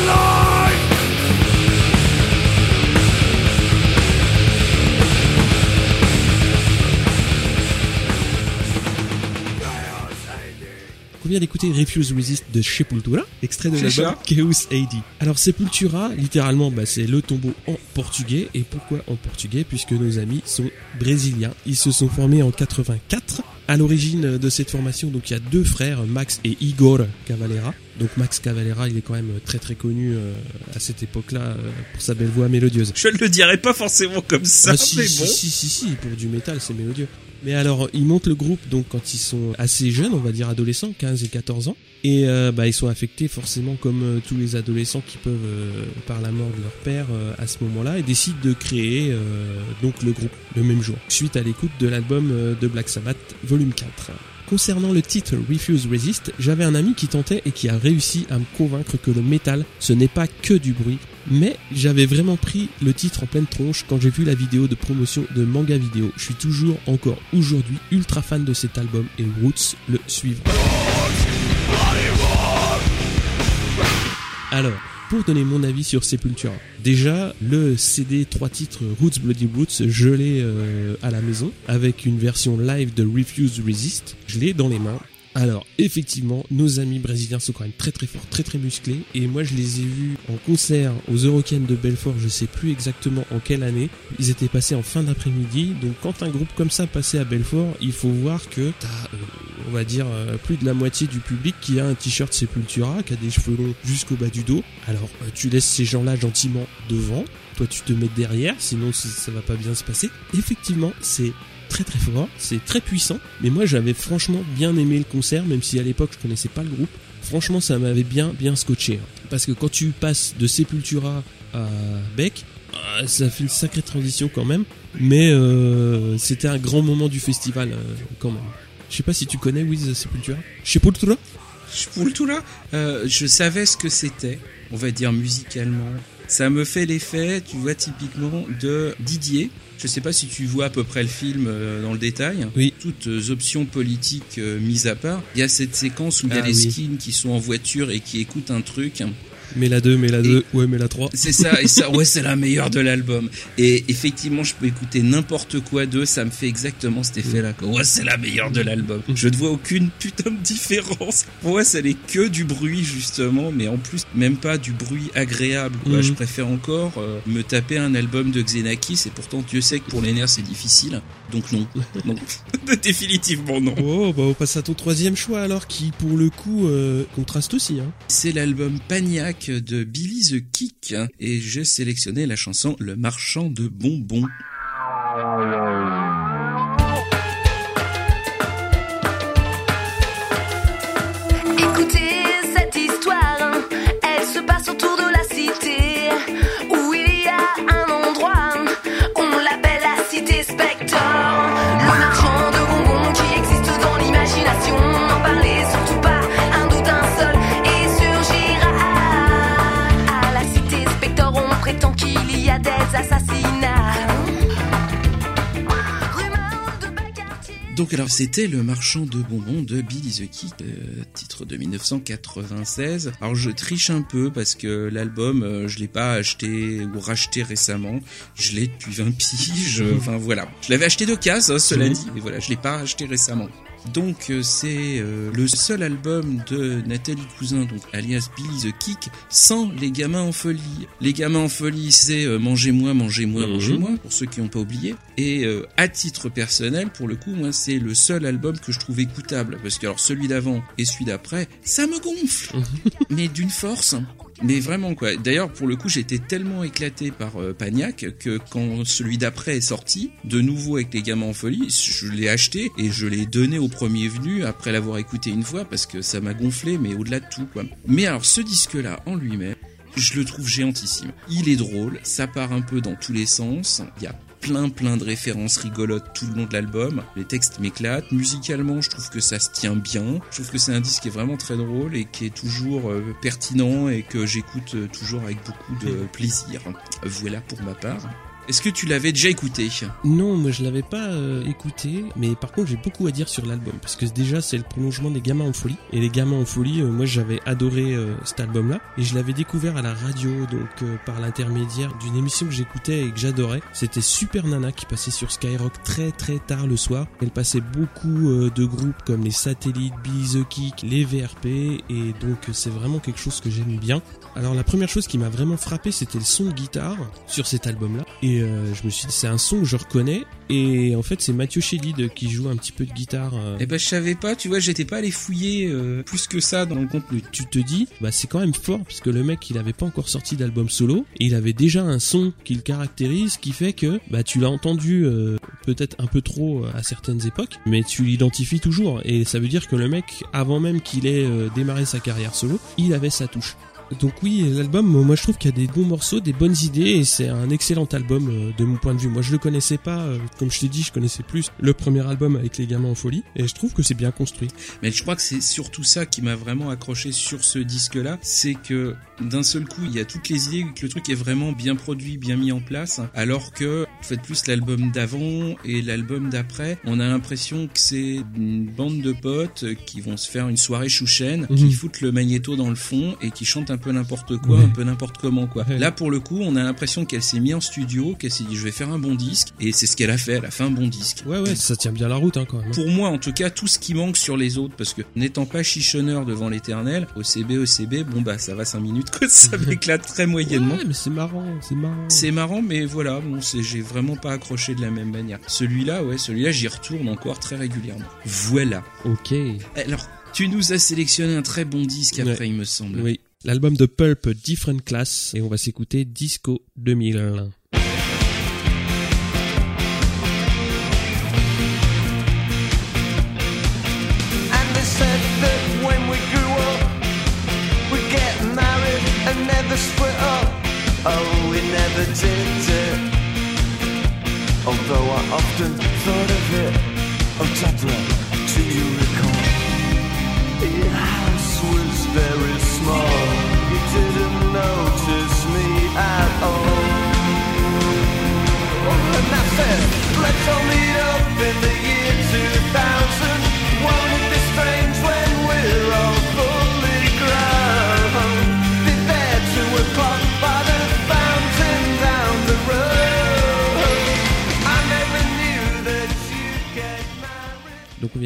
vient d'écouter Refuse Resist de Sepultura, extrait de C'est l'album. Chaos AD. Alors Sepultura, littéralement, bah, c'est le tombeau en portugais. Et pourquoi en portugais? Puisque nos amis sont brésiliens. Ils se sont formés en 84. À l'origine de cette formation, donc il y a deux frères, Max et Igor Cavalera. Donc Max Cavalera, il est quand même très très connu euh, à cette époque-là euh, pour sa belle voix mélodieuse. Je ne le dirais pas forcément comme ça, Ah, si, mais si, bon. si, si, si, pour du métal, c'est mélodieux. Mais alors, ils montent le groupe donc quand ils sont assez jeunes, on va dire adolescents, 15 et 14 ans. Et euh, bah, ils sont affectés forcément comme euh, tous les adolescents qui peuvent, euh, par la mort de leur père euh, à ce moment-là, et décident de créer donc le groupe le même jour, suite à l'écoute de l'album de Black Sabbath, volume 4. Concernant le titre Refuse Resist, j'avais un ami qui tentait et qui a réussi à me convaincre que le métal, ce n'est pas que du bruit. Mais j'avais vraiment pris le titre en pleine tronche quand j'ai vu la vidéo de promotion de Manga Vidéo. Je suis toujours encore aujourd'hui ultra fan de cet album et Roots le suivant. Alors, pour donner mon avis sur Sepultura, déjà le CD 3 titres Roots Bloody Roots, je l'ai euh, à la maison avec une version live de Refuse Resist. Je l'ai dans les mains. Alors, effectivement, nos amis brésiliens sont quand même très très forts, très très musclés. Et moi, je les ai vus en concert aux Eurocaines de Belfort, je sais plus exactement en quelle année. Ils étaient passés en fin d'après-midi. Donc, quand un groupe comme ça passait à Belfort, il faut voir que t'as, euh, on va dire, euh, plus de la moitié du public qui a un t-shirt Sepultura, qui a des cheveux longs jusqu'au bas du dos. Alors, euh, tu laisses ces gens-là gentiment devant. Toi, tu te mets derrière, sinon ça va pas bien se passer. Effectivement, c'est très très fort, c'est très puissant, mais moi j'avais franchement bien aimé le concert, même si à l'époque je connaissais pas le groupe. Franchement, ça m'avait bien bien scotché. hein. Parce que quand tu passes de Sepultura à Beck, ah, ça fait une sacrée transition quand même, mais euh, c'était un grand moment du festival quand même. Je sais pas si tu connais Wiz Sepultura. Sepultura? Sepultura, euh, je savais ce que c'était, on va dire musicalement. Ça me fait l'effet, tu vois, typiquement de Didier. Je sais pas si tu vois à peu près le film euh, dans le détail. Oui. Toutes euh, options politiques euh, mises à part, il y a cette séquence où il y a Ah les oui. skins qui sont en voiture et qui écoutent un truc. Mais la 2, mais la 2, ouais, mais la 3. C'est ça, et ça, ouais, c'est la meilleure de l'album. Et effectivement, je peux écouter n'importe quoi d'eux, ça me fait exactement cet effet-là. Ouais, c'est la meilleure de l'album. Je ne vois aucune putain de différence. Pour moi, ça n'est que du bruit, justement, mais en plus, même pas du bruit agréable. Quoi. Mhm. Je préfère encore euh, me taper un album de Xenakis, et pourtant, Dieu sait que pour les nerfs, c'est difficile. Donc non. non. Définitivement non. Oh, bah on passe à ton troisième choix alors, qui pour le coup euh, contraste aussi. Hein. C'est l'album Paniac de Billy the Kick, et j'ai sélectionné la chanson Le Marchand de Bonbons. Donc alors c'était le marchand de bonbons de Billy the Kid, euh, titre de 1996. Alors je triche un peu parce que l'album euh, je l'ai pas acheté ou racheté récemment, je l'ai depuis 20 piges, euh, enfin voilà. Je l'avais acheté de casse, hein, cela dit, mais voilà, je l'ai pas acheté récemment. Donc euh, c'est euh, le seul album de Nathalie Cousin, donc alias Billy the Kick, sans les gamins en folie. Les gamins en folie, c'est euh, mangez-moi, mangez-moi, Mhm. mangez-moi, pour ceux qui n'ont pas oublié. Et euh, à titre personnel, pour le coup, moi c'est le seul album que je trouve écoutable, parce que alors celui d'avant et celui d'après, ça me gonfle, mais d'une force. Mais vraiment quoi. D'ailleurs pour le coup j'étais tellement éclaté par euh, Pagnac que quand celui d'après est sorti, de nouveau avec les gamins en folie, je l'ai acheté et je l'ai donné au premier venu après l'avoir écouté une fois parce que ça m'a gonflé mais au-delà de tout quoi. Mais alors ce disque là en lui-même, je le trouve géantissime. Il est drôle, ça part un peu dans tous les sens. Il y a plein plein de références rigolotes tout le long de l'album. Les textes m'éclatent. Musicalement, je trouve que ça se tient bien. Je trouve que c'est un disque qui est vraiment très drôle et qui est toujours euh, pertinent et que j'écoute euh, toujours avec beaucoup de plaisir. Voilà pour ma part. Est-ce que tu l'avais déjà écouté? Non, moi je l'avais pas euh, écouté, mais par contre j'ai beaucoup à dire sur l'album parce que déjà c'est le prolongement des Gamins en folie et les Gamins en folie, euh, moi j'avais adoré euh, cet album-là et je l'avais découvert à la radio donc par l'intermédiaire d'une émission que j'écoutais et que j'adorais. C'était Super Nana qui passait sur Skyrock très très tard le soir. Elle passait beaucoup de groupes comme les Satellites, Billy the Kick, les VRP et donc c'est vraiment quelque chose que j'aime bien. Alors la première chose qui m'a vraiment frappé c'était le son de guitare sur cet album-là et euh, je me suis dit, c'est un son que je reconnais. Et en fait, c'est Mathieu Chédid qui joue un petit peu de guitare. euh. Eh ben je savais pas, tu vois, j'étais pas allé fouiller euh, plus que ça dans le contenu. tu te dis, bah c'est quand même fort puisque le mec il avait pas encore sorti d'album solo et il avait déjà un son qui le caractérise, qui fait que bah tu l'as entendu euh, peut-être un peu trop à certaines époques, mais tu l'identifies toujours et ça veut dire que le mec avant même qu'il ait euh, démarré sa carrière solo, il avait sa touche. Donc oui, l'album, moi je trouve qu'il y a des bons morceaux, des bonnes idées et c'est un excellent album euh, de mon point de vue. Moi je le connaissais pas, euh, comme je t'ai dit, je connaissais plus le premier album avec les gamins en folie et je trouve que c'est bien construit. Mais je crois que c'est surtout ça qui m'a vraiment accroché sur ce disque-là, c'est que d'un seul coup, il y a toutes les idées, que le truc est vraiment bien produit, bien mis en place, alors que, en fait, plus l'album d'avant et l'album d'après, on a l'impression que c'est une bande de potes qui vont se faire une soirée chouchen, qui Mhm. foutent le magnéto dans le fond et qui chantent un peu n'importe quoi, Ouais. un peu n'importe comment, quoi. Ouais. Là, pour le coup, on a l'impression qu'elle s'est mise en studio, qu'elle s'est dit, je vais faire un bon disque, et c'est ce qu'elle a fait, elle a fait un bon disque. Ouais ouais, ça tient bien la route hein, quand même. Pour moi, en tout cas, tout ce qui manque sur les autres, parce que n'étant pas chichonneur devant l'éternel, OCB, OCB, bon bah ça va 5 minutes, quoi, ça m'éclate très moyennement. Ouais, mais c'est marrant, c'est marrant. C'est marrant, mais voilà, bon, j'ai vraiment pas accroché de la même manière. Celui-là, ouais, celui-là, j'y retourne encore très régulièrement. Voilà. Ok. Alors, tu nous as sélectionné un très bon disque après, Ouais. il me semble. Oui. L'album de Pulp Different Class et on va s'écouter Disco 2001. Oh, we never did it. Although I often thought of it. Oh, Deborah, do you recall? Your house was very small. You didn't notice me at all. I said, let's all meet up in the year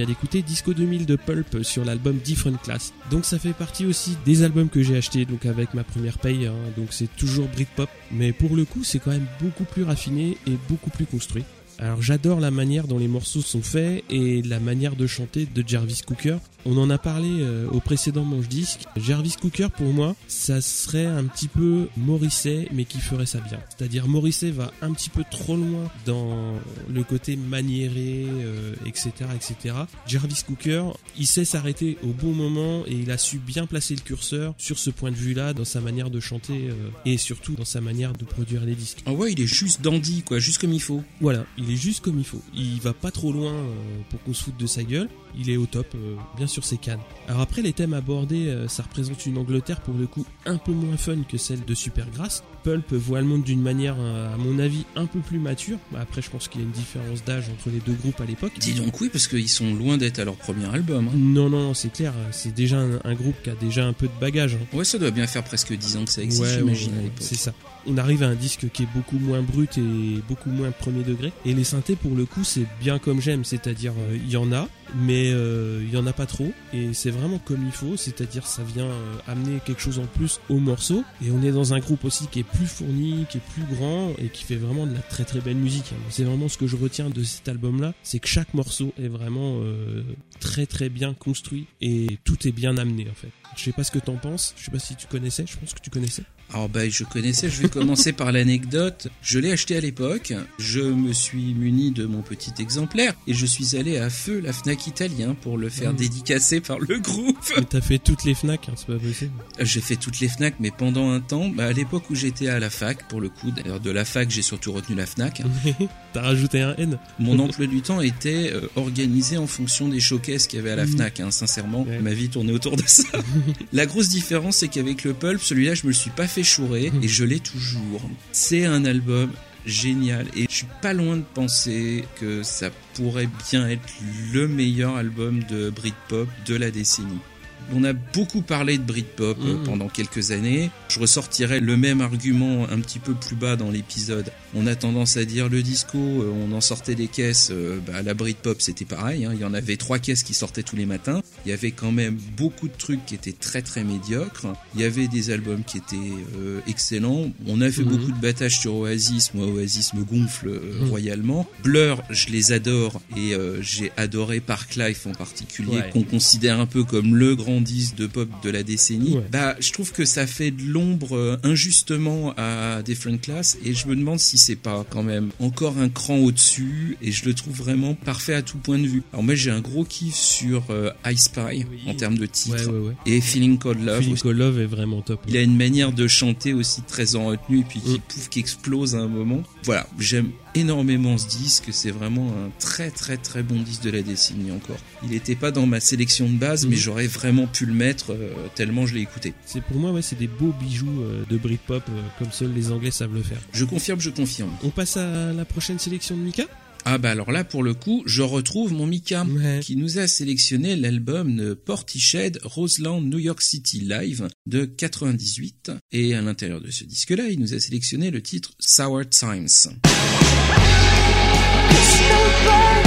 d'écouter Disco 2000 de Pulp sur l'album Different Class. Donc ça fait partie aussi des albums que j'ai achetés donc avec ma première paye. hein. Donc c'est toujours Britpop, mais pour le coup c'est quand même beaucoup plus raffiné et beaucoup plus construit. Alors j'adore la manière dont les morceaux sont faits et la manière de chanter de Jarvis Cooker. On en a parlé euh, au précédent manche disque. Jarvis Cooker pour moi, ça serait un petit peu Morrissey mais qui ferait ça bien. C'est-à-dire Morrissey va un petit peu trop loin dans le côté maniéré, euh, etc., etc. Jarvis Cooker, il sait s'arrêter au bon moment et il a su bien placer le curseur sur ce point de vue-là dans sa manière de chanter euh, et surtout dans sa manière de produire les disques. Ah ouais, il est juste dandy, quoi, juste comme il faut. Voilà, il est juste comme il faut. Il va pas trop loin euh, pour qu'on se foute de sa gueule. Il est au top, bien Alors après, les thèmes abordés, euh, ça représente une Angleterre pour le coup un peu moins fun que celle de Supergrass. Pulp voit le monde d'une manière, euh, à mon avis, un peu plus mature. Après, je pense qu'il y a une différence d'âge entre les deux groupes à l'époque. Dis donc oui, parce qu'ils sont loin d'être à leur premier album. hein. Non, non, c'est clair. C'est déjà un, un groupe qui a déjà un peu de bagage. hein. Ouais, ça doit bien faire presque 10 ans que ça existe, Ouais, j'imagine, ouais, ouais, c'est ça. On arrive à un disque qui est beaucoup moins brut et beaucoup moins premier degré. Et les synthés, pour le coup, c'est bien comme j'aime. C'est-à-dire, euh, il y en a, mais euh, il y en a pas trop. Et c'est vraiment comme il faut. C'est-à-dire, ça vient euh, amener quelque chose en plus au morceau. Et on est dans un groupe aussi qui est plus fourni, qui est plus grand et qui fait vraiment de la très très belle musique. C'est vraiment ce que je retiens de cet album-là. C'est que chaque morceau est vraiment euh, très très bien construit et tout est bien amené en fait. Je sais pas ce que t'en penses. Je sais pas si tu connaissais. Je pense que tu connaissais. Alors bah je connaissais, je vais commencer par l'anecdote. Je l'ai acheté à l'époque, je me suis muni de mon petit exemplaire et je suis allé à feu la Fnac italien pour le faire Mmh. dédicacer par le groupe. Mais t'as fait toutes les Fnac, hein, c'est pas possible. J'ai fait toutes les Fnac, mais pendant un temps, bah, à l'époque où j'étais à la fac, pour le coup, d'ailleurs de la fac j'ai surtout retenu la Fnac. T'as rajouté un N. Mon emploi du temps était euh, organisé en fonction des showcases qu'il y avait à la Mhm. Fnac. hein. Sincèrement, Ouais. ma vie tournait autour de ça. la grosse différence, c'est qu'avec le Pulp, celui-là, je me le suis pas fait chourer et je l'ai toujours. C'est un album génial et je suis pas loin de penser que ça pourrait bien être le meilleur album de Britpop de la décennie. On a beaucoup parlé de Britpop euh, Mhm. pendant quelques années. Je ressortirais le même argument un petit peu plus bas dans l'épisode. On a tendance à dire le disco, euh, on en sortait des caisses. euh, bah, la Britpop, c'était pareil. hein. Il y en avait trois caisses qui sortaient tous les matins. Il y avait quand même beaucoup de trucs qui étaient très très médiocres. Il y avait des albums qui étaient euh, excellents. On a fait Mhm. beaucoup de battage sur Oasis. Moi, Oasis me gonfle euh, Mhm. royalement. Blur, je les adore et euh, j'ai adoré Park Life en particulier, Ouais. qu'on considère un peu comme le grand disque de pop de la décennie. Ouais. Bah, je trouve que ça fait de l'ombre euh, injustement à Different Class et je me demande si c'est pas quand même encore un cran au-dessus et je le trouve vraiment parfait à tout point de vue. Alors moi j'ai un gros kiff sur euh, I Spy Oui. en termes de titre Ouais, ouais, ouais. et Feeling Cold Love. Feeling. Cold Love est vraiment top. Il a une manière de chanter aussi très en retenue et puis qui Mm. pouf qui explose à un moment. Voilà, j'aime énormément ce disque, c'est vraiment un très très très bon disque de la décennie encore. Il n'était pas dans ma sélection de base mais j'aurais vraiment pu le mettre euh, tellement je l'ai écouté. C'est pour moi, ouais, c'est des beaux bijoux euh, de Britpop euh, comme seuls les Anglais savent le faire. Je confirme, je confirme. On passe à la prochaine sélection de Mika? Ah bah alors là pour le coup, je retrouve mon Mika Ouais. qui nous a sélectionné l'album de Portiched Roseland New York City Live de 98 et à l'intérieur de ce disque-là, il nous a sélectionné le titre Sour Times. so far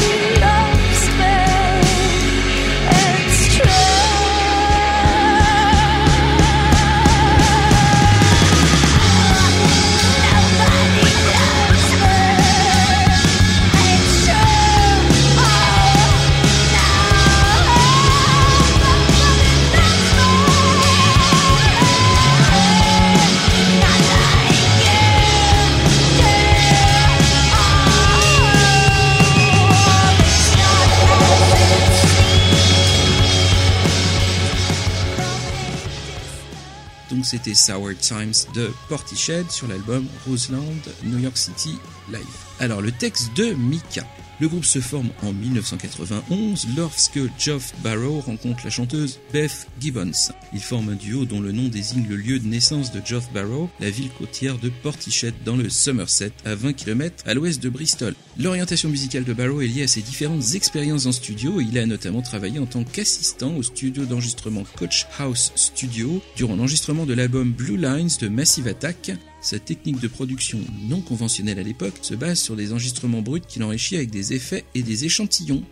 c'était Sour Times de Portiched sur l'album Roseland New York City Live. Alors le texte de Mika. Le groupe se forme en 1991 lorsque Geoff Barrow rencontre la chanteuse Beth Gibbons. Ils forment un duo dont le nom désigne le lieu de naissance de Geoff Barrow, la ville côtière de Portiched dans le Somerset, à 20 km à l'ouest de Bristol. L'orientation musicale de Barrow est liée à ses différentes expériences en studio il a notamment travaillé en tant qu'assistant au studio d'enregistrement Coach House Studio durant l'enregistrement de l'album Blue Lines de Massive Attack. Sa technique de production non conventionnelle à l'époque se base sur des enregistrements bruts qu'il enrichit avec des effets et des échantillons.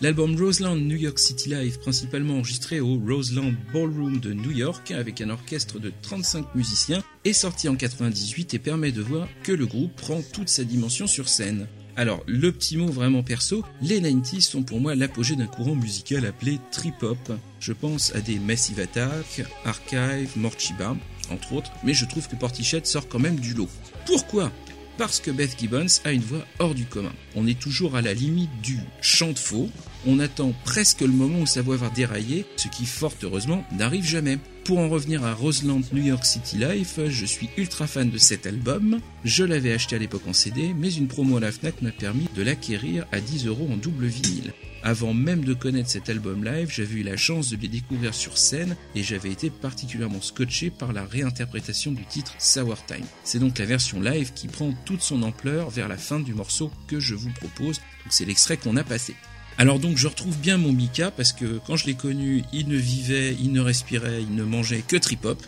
L'album Roseland New York City Live, principalement enregistré au Roseland Ballroom de New York avec un orchestre de 35 musiciens, est sorti en 98 et permet de voir que le groupe prend toute sa dimension sur scène. Alors, le petit mot vraiment perso, les 90s sont pour moi l'apogée d'un courant musical appelé trip-hop. Je pense à des Massive Attack, Archive, Morchiba, entre autres, mais je trouve que Portiched sort quand même du lot. Pourquoi? Parce que Beth Gibbons a une voix hors du commun. On est toujours à la limite du chant de faux. On attend presque le moment où sa voix va dérailler, ce qui fort heureusement n'arrive jamais. Pour en revenir à Roseland New York City Life, je suis ultra fan de cet album. Je l'avais acheté à l'époque en CD, mais une promo à la FNAC m'a permis de l'acquérir à 10 euros en double vinyle. Avant même de connaître cet album live, j'avais eu la chance de les découvrir sur scène et j'avais été particulièrement scotché par la réinterprétation du titre Sour Time. C'est donc la version live qui prend toute son ampleur vers la fin du morceau que je vous propose. Donc c'est l'extrait qu'on a passé. Alors donc je retrouve bien mon Mika parce que quand je l'ai connu, il ne vivait, il ne respirait, il ne mangeait que trip-hop.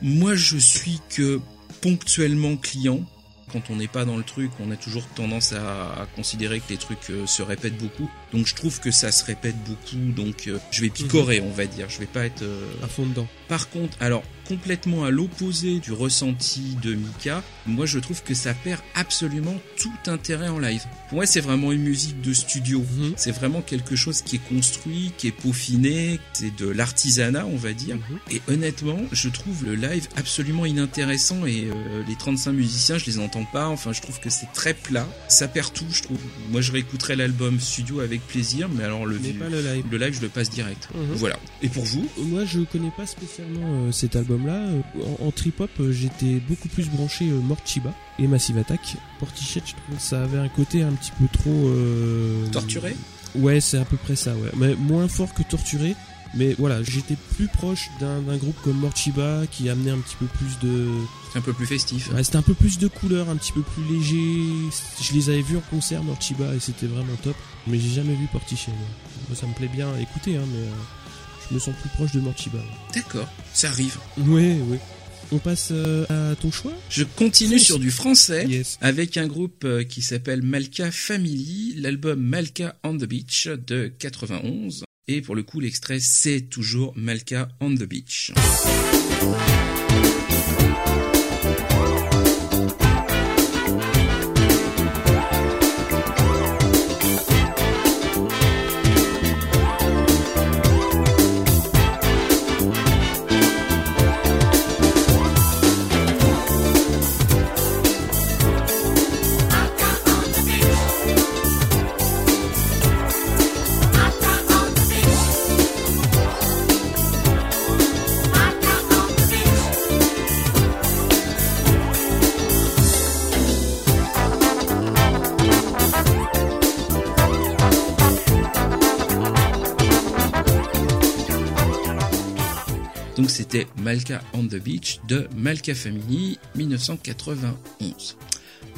Moi je suis que ponctuellement client. Quand on n'est pas dans le truc, on a toujours tendance à, à considérer que les trucs euh, se répètent beaucoup. Donc je trouve que ça se répète beaucoup, donc euh, je vais picorer, on va dire. Je vais pas être euh, à fond dedans. par contre, alors complètement à l'opposé du ressenti de Mika, moi je trouve que ça perd absolument tout intérêt en live. Pour moi, c'est vraiment une musique de studio. Mhm. C'est vraiment quelque chose qui est construit, qui est peaufiné, c'est de l'artisanat, on va dire. Mhm. Et honnêtement, je trouve le live absolument inintéressant et euh, les 35 musiciens, je les entends pas. Enfin, je trouve que c'est très plat. Ça perd tout, je trouve. Moi, je réécouterai l'album studio avec plaisir, mais alors le, Mais vi- pas le live. le live, je le passe direct. Mhm. Voilà. Et pour vous Moi, je connais pas spécialement euh, cet album-là. Euh, En, en trip-hop, euh, j'étais beaucoup plus branché euh, Morchiba et Massive Attack. Portichet, je trouve que ça avait un côté un petit peu trop... Torturé? Ouais, c'est à peu près ça, ouais. Mais moins fort que Torturé. Mais voilà, j'étais plus proche d'un groupe comme Morchiba qui amenait un petit peu plus de... C'est un peu plus festif. Ouais, c'était un peu plus de couleurs, un petit peu plus léger. Je les avais vus en concert, Morchiba, et c'était vraiment top. Mais j'ai jamais vu Portichet. moi. Ça me plaît bien à écouter, hein, mais me sens plus proche de Morchiba. D'accord, ça arrive. Ouais, ouais. On passe euh, à ton choix? Je continue sur du français Yes. avec un groupe euh, qui s'appelle Malka Family, l'album Malka on the Beach de 91. Et pour le coup, l'extrait, c'est toujours Malka on the Beach. Malka on the Beach de Malka Family 1991.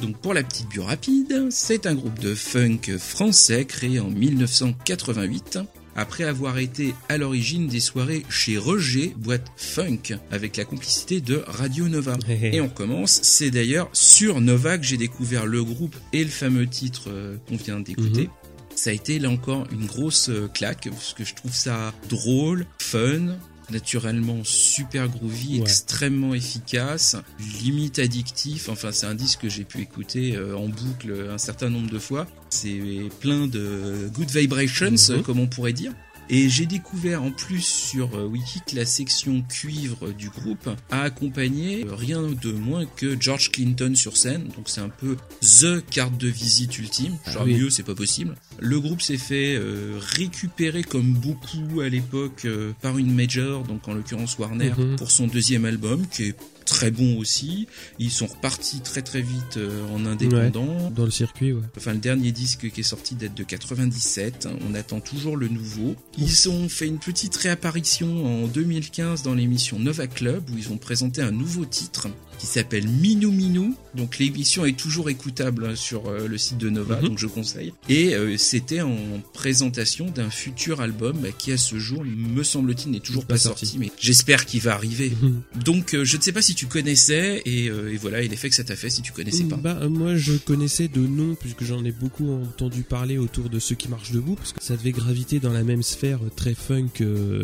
Donc pour la petite bio rapide, c'est un groupe de funk français créé en 1988 après avoir été à l'origine des soirées chez Roger, boîte funk, avec la complicité de Radio Nova. Et on commence, c'est d'ailleurs sur Nova que j'ai découvert le groupe et le fameux titre euh, qu'on vient d'écouter. Ça a été là encore une grosse euh, claque, parce que je trouve ça drôle, fun, naturellement super groovy, Ouais. extrêmement efficace, limite addictif. Enfin, c'est un disque que j'ai pu écouter euh, en boucle un certain nombre de fois. C'est plein de good vibrations, Mhm. comme on pourrait dire. Et j'ai découvert en plus sur euh, Wiki que la section cuivre du groupe a accompagné euh, rien de moins que George Clinton sur scène. Donc c'est un peu the carte de visite ultime. Ah Genre oui. mieux, c'est pas possible. Le groupe s'est fait euh, récupérer comme beaucoup à l'époque euh, par une major, donc en l'occurrence Warner, Mhm. pour son deuxième album qui est très bon aussi. Ils sont repartis très très vite euh, en indépendant. Dans le circuit, ouais. Enfin, le dernier disque qui est sorti date de 97. On attend toujours le nouveau. Ils ont fait une petite réapparition en 2015 dans l'émission Nova Club où ils ont présenté un nouveau titre qui s'appelle Minou Minou. Donc l'émission est toujours écoutable hein, sur euh, le site de Nova, Mhm. donc je conseille. Et euh, c'était en présentation d'un futur album bah, qui à ce jour, me semble-t-il, n'est toujours Pas pas, sorti. sorti, mais j'espère qu'il va arriver. Mhm. Donc euh, je ne sais pas si tu connaissais et, euh, et voilà, et l'effet que ça t'a fait si tu connaissais pas. Bah, moi, je connaissais de nom, puisque j'en ai beaucoup entendu parler autour de ceux qui marchent debout, parce que ça devait graviter dans la même sphère très funk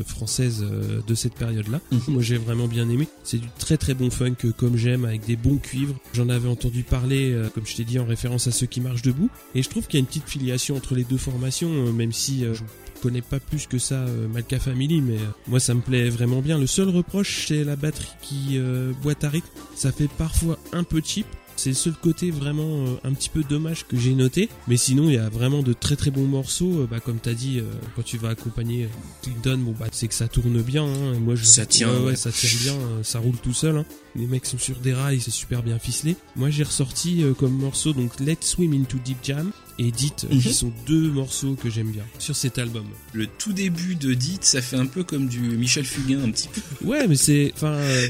française de cette période-là. Mhm. Moi, j'ai vraiment bien aimé. C'est du très très bon funk comme j'aime, avec des bons cuivres. J'en avais entendu parler, euh, comme je t'ai dit, en référence à ceux qui marchent debout. Et je trouve qu'il y a une petite filiation entre les deux formations, euh, même si euh, je connais pas plus que ça Malka Family, mais moi ça me plaît vraiment bien. Le seul reproche, c'est la batterie qui boîte à rythme. Ça fait parfois un peu cheap. C'est le seul côté vraiment euh, un petit peu dommage que j'ai noté. Mais sinon, il y a vraiment de très très bons morceaux. Euh, bah, comme t'as dit, euh, quand tu vas accompagner Clinton, bon bah c'est que ça tourne bien. hein. Et Moi, je, Ça tient, Ouais, ouais, ouais. ça tient bien. ça roule tout seul. hein. Les mecs sont sur des rails, c'est super bien ficelé. Moi, j'ai ressorti euh, comme morceau donc Let's Swim into Deep Jam et Dit, euh, Mhm. qui sont deux morceaux que j'aime bien sur cet album. Le tout début de Dit, ça fait un peu comme du Michel Fugain, un petit peu. Ouais, mais c'est, enfin, euh,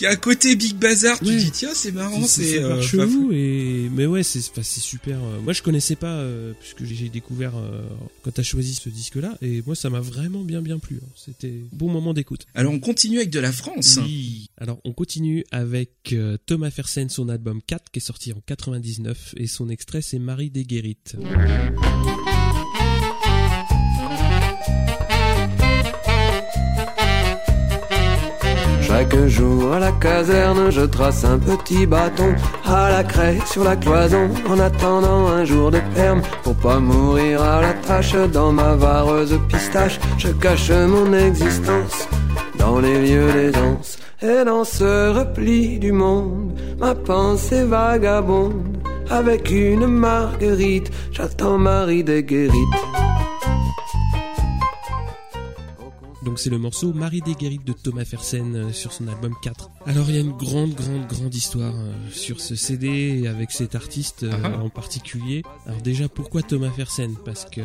Il y a un côté Big Bazar, tu Ouais. dis tiens, c'est marrant, c'est euh, chelou et mais ouais, c'est, enfin, c'est super. euh, Moi, je connaissais pas euh, puisque j'ai découvert euh, quand t'as choisi ce disque-là et moi, ça m'a vraiment bien bien plu. hein. C'était bon moment d'écoute. Alors on continue avec de la France. Oui. Alors on continue avec euh, Thomas Fersen, son album 4 qui est sorti en 99 et son extrait c'est Marie des Chaque jour à la caserne, je trace un petit bâton à la craie sur la cloison en attendant un jour de terme pour pas mourir à la tâche dans ma vareuse pistache. Je cache mon existence dans les lieux d'aisance et dans ce repli du monde, ma pensée vagabonde avec une marguerite. J'attends Marie des guérites. Donc c'est le morceau Marie des Guérites de Thomas Fersen euh, sur son album 4. Alors il y a une grande grande grande histoire euh, sur ce CD avec cet artiste euh, Ah ah. en particulier. Alors déjà pourquoi Thomas Fersen? Parce que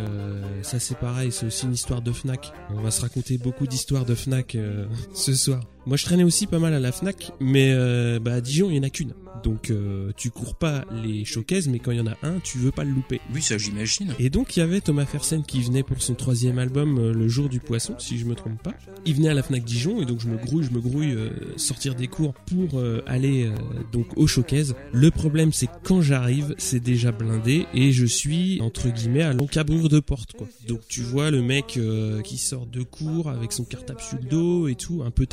ça c'est pareil, c'est aussi une histoire de Fnac. On va se raconter beaucoup d'histoires de Fnac euh, ce soir. Moi, je traînais aussi pas mal à la Fnac, mais euh, bah, à Dijon, il y en a qu'une. Donc, euh, tu cours pas les showcases, mais quand il y en a un, tu veux pas le louper. Oui, ça j'imagine. Et donc, il y avait Thomas Fersen qui venait pour son troisième album, euh, Le Jour du Poisson, si je me trompe pas. Il venait à la Fnac Dijon, et donc je me grouille, je me grouille, euh, sortir des cours pour euh, aller euh, donc au showcase. Le problème, c'est que quand j'arrive, c'est déjà blindé, et je suis, entre guillemets, à l'encabrure de porte, quoi. Donc, tu vois le mec euh, qui sort de cours avec son cartable sur le dos et tout, un peu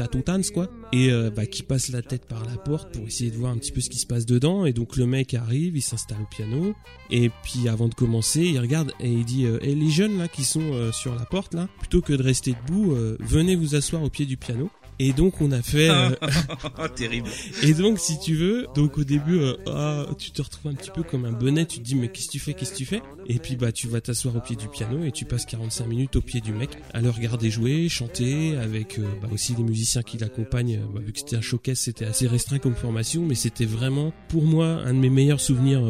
quoi. Et euh, bah, qui passe la tête par la porte pour essayer de voir un petit peu ce qui se passe dedans. Et donc, le mec arrive, il s'installe au piano, et puis avant de commencer, il regarde et il dit euh, les jeunes là qui sont euh, sur la porte là, plutôt que de rester debout, euh, venez vous asseoir au pied du piano. Et donc on a fait euh, Terrible. et donc si tu veux, donc au début euh, ah, tu te retrouves un petit peu comme un bonnet, tu te dis mais qu'est-ce que tu fais, qu'est-ce que tu fais? Et puis bah tu vas t'asseoir au pied du piano et tu passes 45 minutes au pied du mec à le regarder jouer, chanter avec euh, bah, aussi les musiciens qui l'accompagnent. euh, bah, vu que c'était un showcase, c'était assez restreint comme formation, mais c'était vraiment pour moi un de mes meilleurs souvenirs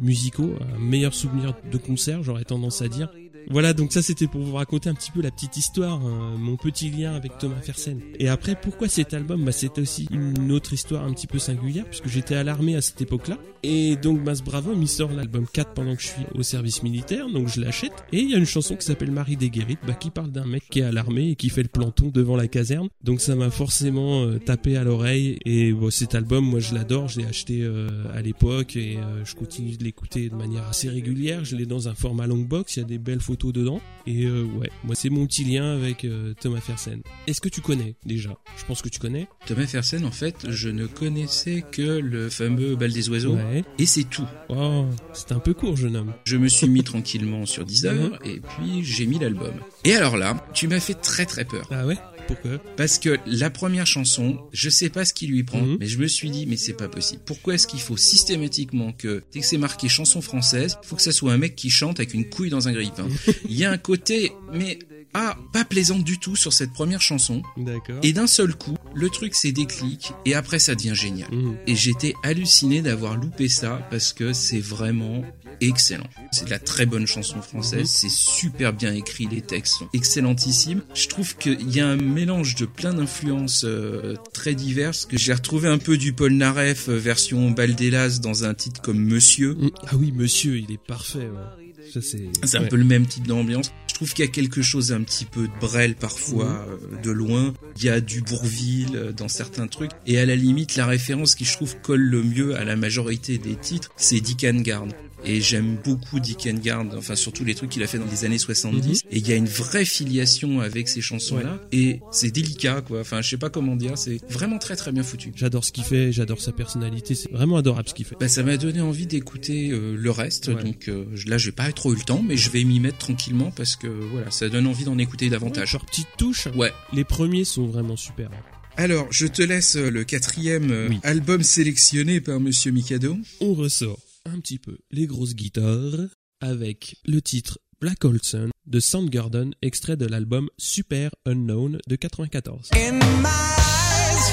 musicaux, un meilleur souvenir de concert, j'aurais tendance à dire. Voilà, donc ça c'était pour vous raconter un petit peu la petite histoire, hein, mon petit lien avec Thomas Fersen. Et après, pourquoi cet album? Bah, C'était aussi une autre histoire un petit peu singulière, puisque j'étais à l'armée à cette époque-là. Et donc Mas Bravo il sort l'album 4 pendant que je suis au service militaire, donc je l'achète. Et il y a une chanson qui s'appelle Marie des Guérites, bah, qui parle d'un mec qui est à l'armée et qui fait le planton devant la caserne. Donc ça m'a forcément euh, tapé à l'oreille. Et bon, cet album, moi je l'adore, je l'ai acheté euh, à l'époque et euh, je continue de l'écouter de manière assez régulière. Je l'ai dans un format long box, il y a des belles photos dedans. Et euh, ouais, moi c'est mon petit lien avec euh, Thomas Fersen. Est-ce que tu connais déjà? Je pense que tu connais. Thomas Fersen, en fait, je ne connaissais que le fameux bal des oiseaux. Ouais. Et c'est tout. Oh, c'était un peu court, jeune homme. Je me suis mis tranquillement sur Deezer et puis j'ai mis l'album. Et alors là, tu m'as fait très très peur. Ah ouais? Pourquoi Parce que la première chanson, je sais pas ce qui lui prend, Mhm. mais je me suis dit, mais c'est pas possible. Pourquoi est-ce qu'il faut systématiquement que, dès que c'est marqué chanson française, il faut que ça soit un mec qui chante avec une couille dans un grille-pain? Il y a un côté, mais, ah, pas plaisant du tout sur cette première chanson. D'accord. Et d'un seul coup, le truc c'est déclic et après ça devient génial. Mhm. Et j'étais halluciné d'avoir loupé ça parce que c'est vraiment excellent. C'est de la très bonne chanson française, Mhm. c'est super bien écrit, les textes sont excellentissimes. Je trouve qu'il y a un mélange de plein d'influences euh, très diverses que j'ai retrouvé un peu du Paul Naref euh, version Baldelas dans un titre comme Monsieur. Ah oui, monsieur, il est parfait. ouais. C'est. Un ouais. peu le même type d'ambiance. Je trouve qu'il y a quelque chose un petit peu de Brel parfois euh, de loin. Il y a du Bourville euh, dans certains trucs. Et à la limite, la référence qui je trouve colle le mieux à la majorité des titres, c'est Dick Gard. Et j'aime beaucoup Dick Gard, enfin surtout les trucs qu'il a fait dans les années 70. Et il y a une vraie filiation avec ces chansons-là. Et c'est délicat, quoi. Enfin, je sais pas comment dire. C'est vraiment très très bien foutu. J'adore ce qu'il fait, j'adore sa personnalité. C'est vraiment adorable ce qu'il fait. Bah, ça m'a donné envie d'écouter euh, le reste. Ouais. Donc euh, là, j'ai pas trop eu le temps, mais je vais m'y mettre tranquillement parce que voilà, ça donne envie d'en écouter davantage. Genre petite touche. Ouais. Les premiers sont vraiment super. Alors, je te laisse euh, le quatrième euh, Oui. album sélectionné par Monsieur Mikado. On ressort petit peu les grosses guitares avec le titre Black Olson de Soundgarden, extrait de l'album Super Unknown de 94. In my eyes,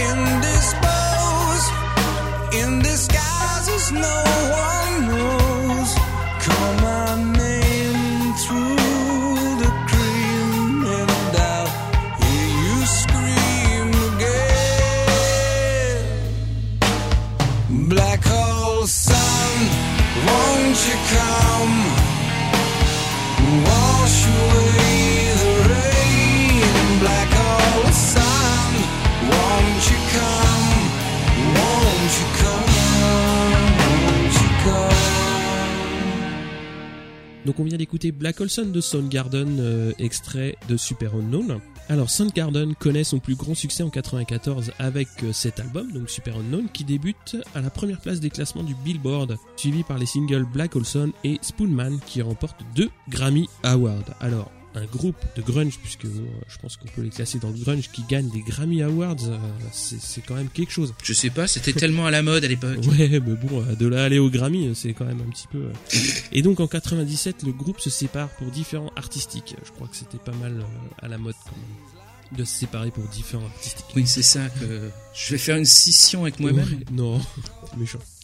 indisposed, in disguises no one Donc on vient d'écouter Black Olson de Soundgarden, euh, extrait de Super Unknown. Alors Soundgarden connaît son plus grand succès en 94 avec euh, cet album, donc Super Unknown, qui débute à la première place des classements du Billboard, suivi par les singles Black Olson et Spoonman qui remportent deux Grammy Awards. Alors un groupe de grunge, puisque bon, je pense qu'on peut les classer dans le grunge, qui gagne des Grammy Awards, euh, c'est quand même quelque chose. Je sais pas, c'était tellement à la mode à l'époque. Ouais, mais bon, euh, de là à aller au Grammy, c'est quand même un petit peu. euh. Et donc en 97, le groupe se sépare pour différents artistiques. Je crois que c'était pas mal euh, à la mode quand même de se séparer pour différents artistiques. Oui, c'est ça que je vais faire une scission avec moi-même. Ouais, non.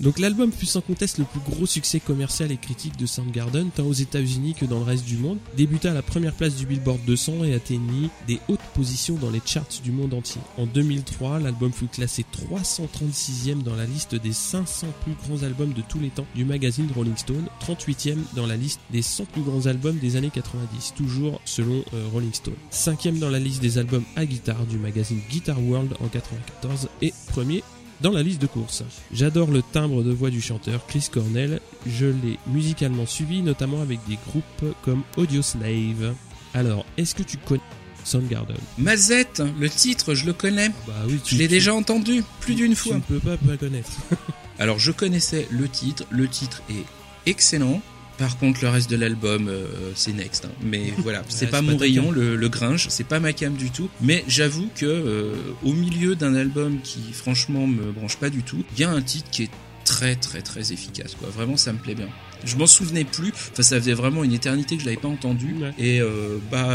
Donc l'album fut sans conteste le plus gros succès commercial et critique de Soundgarden, tant aux États-Unis que dans le reste du monde. Débuta à la première place du Billboard 200 et atteignit des hautes positions dans les charts du monde entier. En 2003, l'album fut classé 336e dans la liste des 500 plus grands albums de tous les temps du magazine Rolling Stone, 38e dans la liste des 100 plus grands albums des années 90, toujours selon euh, Rolling Stone. 5e dans la liste des albums à guitare du magazine Guitar World en 94 et premier dans la liste de course. J'adore le timbre de voix du chanteur Chris Cornell. Je l'ai musicalement suivi, notamment avec des groupes comme Audio Slave. Alors, est-ce que tu connais Soundgarden? Mazette, le titre, je le connais. Bah oui, Je l'ai déjà entendu plus d'une Tu fois. ne peux pas pas connaître. Alors je connaissais le titre, le titre est excellent. Par contre, le reste de l'album, euh, c'est next. hein. Mais voilà, c'est Ouais, pas mon pas rayon, le, le gringe, c'est pas ma cam du tout. Mais j'avoue que euh, au milieu d'un album qui, franchement, me branche pas du tout, il y a un titre qui est très très très efficace. Quoi. Vraiment, ça me plaît bien. Je m'en souvenais plus. Enfin, ça faisait vraiment une éternité que je l'avais pas entendu. Ouais. Et euh, bah,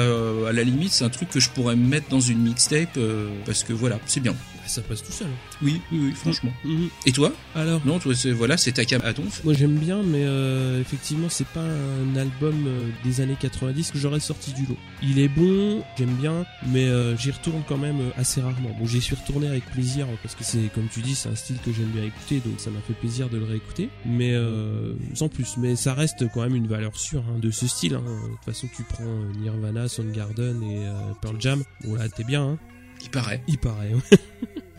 à la limite, c'est un truc que je pourrais me mettre dans une mixtape parce que voilà, c'est bien. Bah, ça passe tout seul. Oui, oui, oui, franchement. Mhm. Et toi Alors, Non, toi, c'est voilà, c'est ta cam à donf. Moi j'aime bien, mais euh, effectivement c'est pas un album euh, des années 90 que j'aurais sorti du lot. Il est bon, j'aime bien, mais euh, j'y retourne quand même euh, assez rarement. Bon, j'y suis retourné avec plaisir hein, parce que c'est, comme tu dis, c'est un style que j'aime bien écouter, donc ça m'a fait plaisir de le réécouter. Mais euh, sans plus, mais ça reste quand même une valeur sûre hein, de ce style. hein. De toute façon, tu prends euh, Nirvana, Soundgarden et Pearl Jam. Bon là, t'es bien, hein. Il paraît. Il paraît. ouais.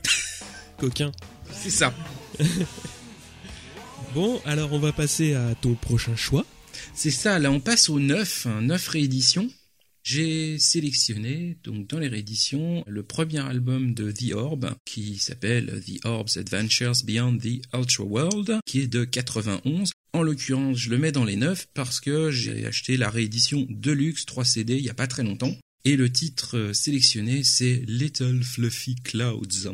Coquin. C'est ça. Bon, alors on va passer à ton prochain choix. C'est ça, là on passe au 9, hein, 9 rééditions. J'ai sélectionné, donc dans les rééditions, le premier album de The Orb, qui s'appelle The Orb's Adventures Beyond the Ultra World, qui est de 91. En l'occurrence, je le mets dans les 9 parce que j'ai acheté la réédition Deluxe 3 CD il y a pas très longtemps. Et le titre euh, sélectionné, c'est Little Fluffy Clouds.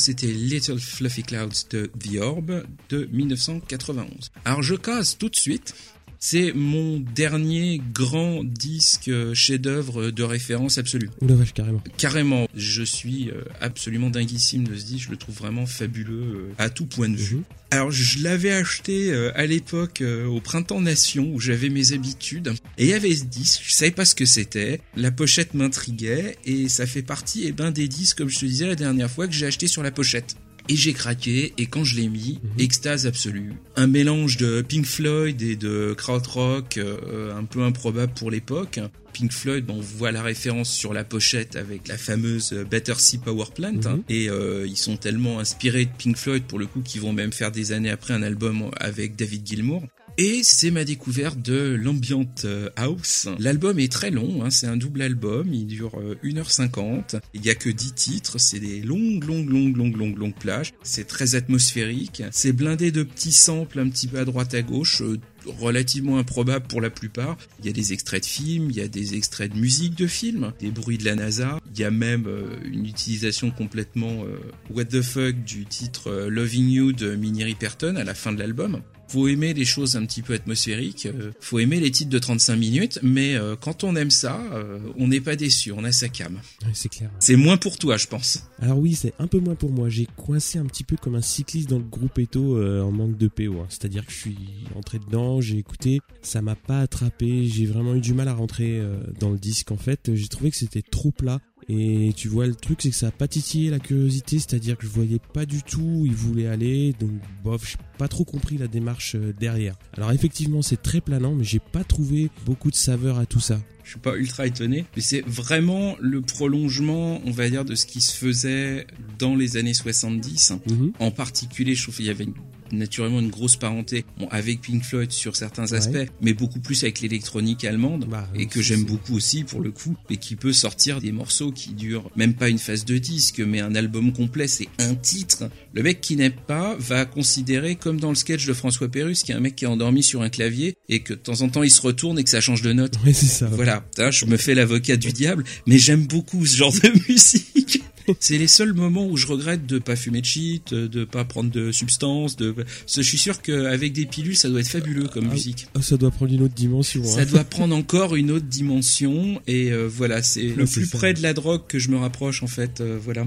C'était Little Fluffy Clouds de The Orb de 1991. Alors je casse tout de suite. C'est mon dernier grand disque euh, chef-d'œuvre de référence absolue. Vache, carrément. Carrément, je suis euh, absolument dinguissime de ce disque, je le trouve vraiment fabuleux euh, à tout point de vue. Mhm. Alors je l'avais acheté à l'époque au Printemps Nation où j'avais mes habitudes et il y avait ce disque, je savais pas ce que c'était, la pochette m'intriguait et ça fait partie eh ben, des disques comme je te disais la dernière fois que j'ai acheté sur la pochette. Et j'ai craqué, et quand je l'ai mis, extase absolue. Un mélange de Pink Floyd et de krautrock, euh, un peu improbable pour l'époque. Pink Floyd, bon, on voit la référence sur la pochette avec la fameuse Battersea Power Plant, hein. et euh, ils sont tellement inspirés de Pink Floyd pour le coup qu'ils vont même faire des années après un album avec David Gilmour. Et c'est ma découverte de l'ambient euh, house. L'album est très long, hein, c'est un double album, il dure euh, 1h50. Il y a que 10 titres, c'est des longues, longues, longues, longues, longues, longues plages. C'est très atmosphérique. C'est blindé de petits samples un petit peu à droite à gauche, euh, relativement improbables pour la plupart. Il y a des extraits de films, il y a des extraits de musique de films, des bruits de la NASA. Il y a même euh, une utilisation complètement euh, what the fuck du titre euh, Loving You de Minnie Riperton à la fin de l'album faut aimer les choses un petit peu atmosphériques, euh, faut aimer les titres de 35 minutes, mais euh, quand on aime ça, euh, on n'est pas déçu, on a sa cam. C'est clair. C'est moins pour toi, je pense. Alors oui, c'est un peu moins pour moi. J'ai coincé un petit peu comme un cycliste dans le groupe Eto euh, en manque de PO. hein. C'est-à-dire que je suis entré dedans, j'ai écouté, ça m'a pas attrapé. J'ai vraiment eu du mal à rentrer euh, dans le disque. En fait, j'ai trouvé que c'était trop plat. Et tu vois, le truc, c'est que ça a pas titillé la curiosité, c'est-à-dire que je voyais pas du tout où il voulait aller, donc bof, j'ai pas trop compris la démarche euh, derrière. Alors effectivement, c'est très planant, mais j'ai pas trouvé beaucoup de saveur à tout ça. Je suis pas ultra étonné, mais c'est vraiment le prolongement, on va dire, de ce qui se faisait dans les années 70. Mhm. En particulier, je trouve qu'il y avait une- naturellement une grosse parenté bon, avec Pink Floyd sur certains aspects, mais beaucoup plus avec l'électronique allemande, Bah, et que j'aime beaucoup aussi pour le coup, et qui peut sortir des morceaux qui durent même pas une phase de disque, mais un album complet, c'est un titre. Le mec qui n'aime pas va considérer, comme dans le sketch de François Pérus, qui est un mec qui est endormi sur un clavier, et que de temps en temps il se retourne et que ça change de note. Ouais, c'est ça. Voilà, je me fais l'avocat du diable, mais j'aime beaucoup ce genre de musique. C'est les seuls moments où je regrette de pas fumer de shit, de pas prendre de substances, de. Je suis sûr qu'avec des pilules, ça doit être fabuleux comme Ah, musique. oh, ça doit prendre une autre dimension. Ça hein. doit prendre encore une autre dimension et euh, voilà, c'est le plus ça. près de la drogue que je me rapproche en fait. euh, voilà,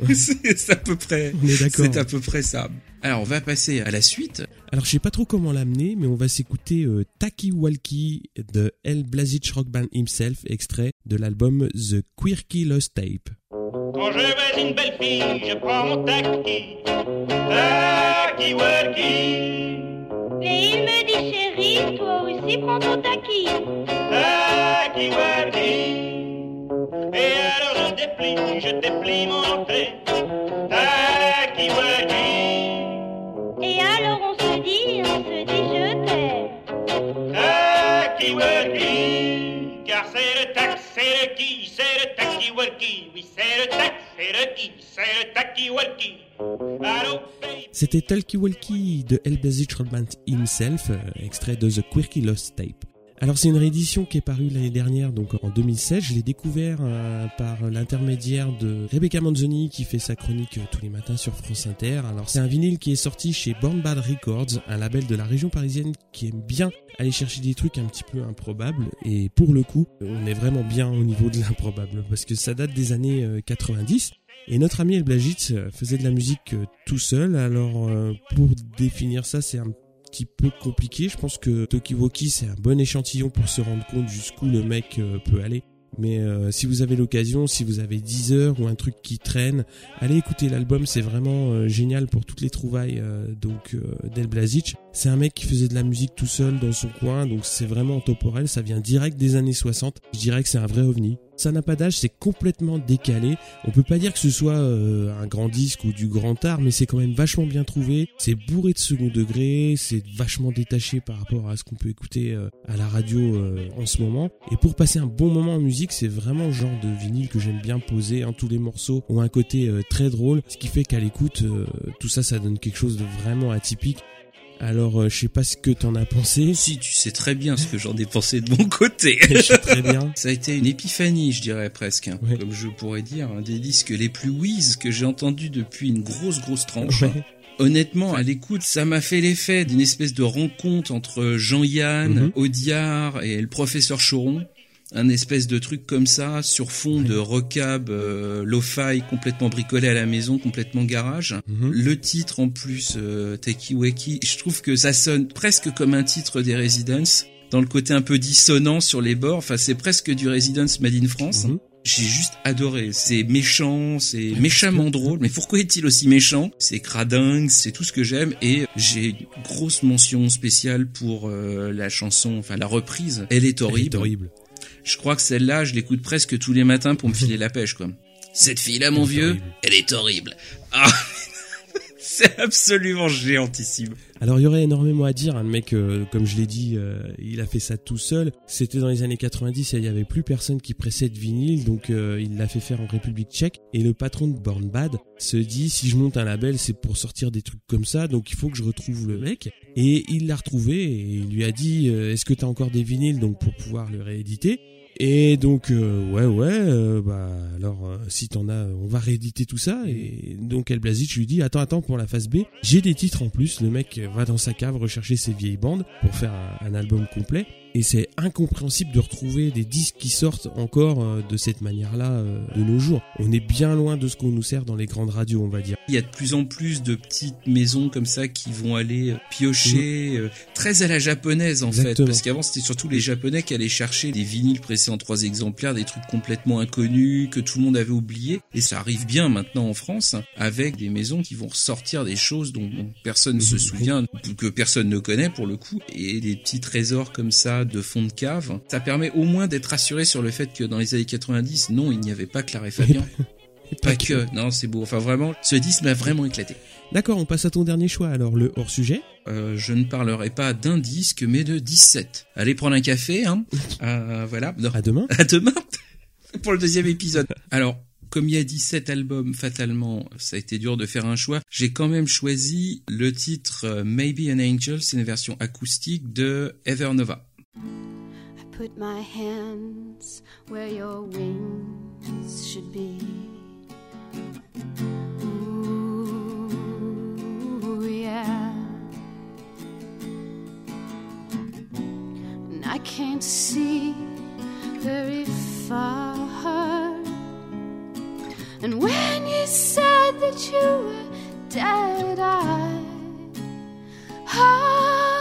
c'est à peu près. On est d'accord. C'est à peu près ça. Alors on va passer à la suite. Alors je sais pas trop comment l'amener, mais on va s'écouter euh, Taki Walkie de El Blazich Rock Band himself, extrait de l'album The Quirky Lost Tape. Quand je veux une belle fille, je prends mon taxi. Taxi walkie. Et il me dit chérie, toi aussi prends ton taquis. Taxi walkie. Et alors je déplie, je déplie mon entrée. Taxi walkie. Et alors on se dit, on se dit je t'aime. Taxi walkie. C'était Talkie Walkie de El Blazich Rock Band himself, euh, extrait de The Quirky Lost Tape. Alors c'est une réédition qui est parue l'année dernière, donc en 2016. Je l'ai découvert euh, par l'intermédiaire de Rebecca Manzoni qui fait sa chronique euh, tous les matins sur France Inter. Alors c'est un vinyle qui est sorti chez Born Bad Records, un label de la région parisienne qui aime bien aller chercher des trucs un petit peu improbables. Et pour le coup, on est vraiment bien au niveau de l'improbable parce que ça date des années euh, 90. Et notre ami El Blagitz euh, faisait de la musique euh, tout seul. Alors euh, pour définir ça, c'est un petit peu compliqué. Je pense que Tokiwoki c'est un bon échantillon pour se rendre compte jusqu'où le mec euh, peut aller. Mais euh, si vous avez l'occasion, si vous avez 10 heures ou un truc qui traîne, allez écouter l'album, c'est vraiment euh, génial pour toutes les trouvailles donc d'El Blazich. C'est un mec qui faisait de la musique tout seul dans son coin, donc c'est vraiment temporel, ça vient direct des années 60. Je dirais que c'est un vrai ovni. Ça n'a pas d'âge, c'est complètement décalé. On peut pas dire que ce soit euh, un grand disque ou du grand art, mais c'est quand même vachement bien trouvé. C'est bourré de second degré, c'est vachement détaché par rapport à ce qu'on peut écouter euh, à la radio euh, en ce moment. Et pour passer un bon moment en musique, c'est vraiment le genre de vinyle que j'aime bien poser. hein. Tous les morceaux ont un côté euh, très drôle, ce qui fait qu'à l'écoute, euh, tout ça, ça donne quelque chose de vraiment atypique. Alors, euh, je sais pas ce que t'en as pensé. Si tu sais très bien ce que j'en ai pensé de mon côté. Je sais très bien. Ça a été une épiphanie, je dirais presque, hein, Ouais. comme je pourrais dire, un des disques les plus whiz que j'ai entendu depuis une grosse grosse tranche. Ouais. Honnêtement, à l'écoute, ça m'a fait l'effet d'une espèce de rencontre entre Jean-Yann, Mhm. Audiard et le professeur Choron. Un espèce de truc comme ça, sur fond de recab, euh, lo-fi complètement bricolé à la maison, complètement garage. Mhm. Le titre en plus, euh, Taki Weki, je trouve que ça sonne presque comme un titre des Residents, dans le côté un peu dissonant sur les bords. Enfin, c'est presque du Residence Made in France. Mhm. J'ai juste adoré. C'est méchant, c'est méchamment drôle. Mais pourquoi est-il aussi méchant? C'est cradingue, c'est tout ce que j'aime. Et j'ai une grosse mention spéciale pour euh, la chanson, enfin la reprise. Elle est horrible. Elle est horrible. Je crois que celle-là, je l'écoute presque tous les matins pour me filer la pêche, quoi. Cette fille-là, mon vieux, horrible. elle est horrible. Ah C'est absolument géantissime. Alors il y aurait énormément à dire, hein, le mec, euh, comme je l'ai dit, euh, il a fait ça tout seul. C'était dans les années 90 et il y avait plus personne qui pressait de vinyle, donc euh, il l'a fait faire en République tchèque. Et le patron de Born Bad se dit, si je monte un label, c'est pour sortir des trucs comme ça, donc il faut que je retrouve le mec. Et il l'a retrouvé et il lui a dit, euh, est-ce que t'as encore des vinyles donc pour pouvoir le rééditer? Et donc euh, ouais ouais euh, bah alors euh, si t'en as on va rééditer tout ça. Et donc El Blazich lui dit attends attends pour la phase B j'ai des titres en plus. Le mec va dans sa cave rechercher ses vieilles bandes pour faire un album complet Et c'est incompréhensible de retrouver des disques qui sortent encore euh, de cette manière-là euh, de nos jours. On est bien loin de ce qu'on nous sert dans les grandes radios, on va dire. Il y a de plus en plus de petites maisons comme ça qui vont aller euh, piocher, euh, très à la japonaise en fait, parce qu'avant c'était surtout les japonais qui allaient chercher des vinyles pressés en trois exemplaires, des trucs complètement inconnus que tout le monde avait oubliés, et ça arrive bien maintenant en France avec des maisons qui vont ressortir des choses dont, personne ne se souvient, ou que personne ne connaît pour le coup, et des petits trésors comme ça de fond de cave. Ça permet au moins d'être rassuré sur le fait que dans les années 90, non, il n'y avait pas Clara et Fabien. Pas que, non, c'est beau. Enfin, vraiment, ce disque m'a vraiment éclaté. D'accord, on passe à ton dernier choix alors, le hors-sujet. Euh, je ne parlerai pas d'un disque, mais de 17. Allez prendre un café, hein. Euh, voilà. Non. À demain. À demain pour le deuxième épisode. Alors, comme il y a 17 albums, fatalement, ça a été dur de faire un choix. J'ai quand même choisi le titre euh, Maybe an Angel, c'est une version acoustique de Evernova. I put my hands where your wings should be. Ooh, yeah. And I can't see very far. And when you said that you were dead, I hung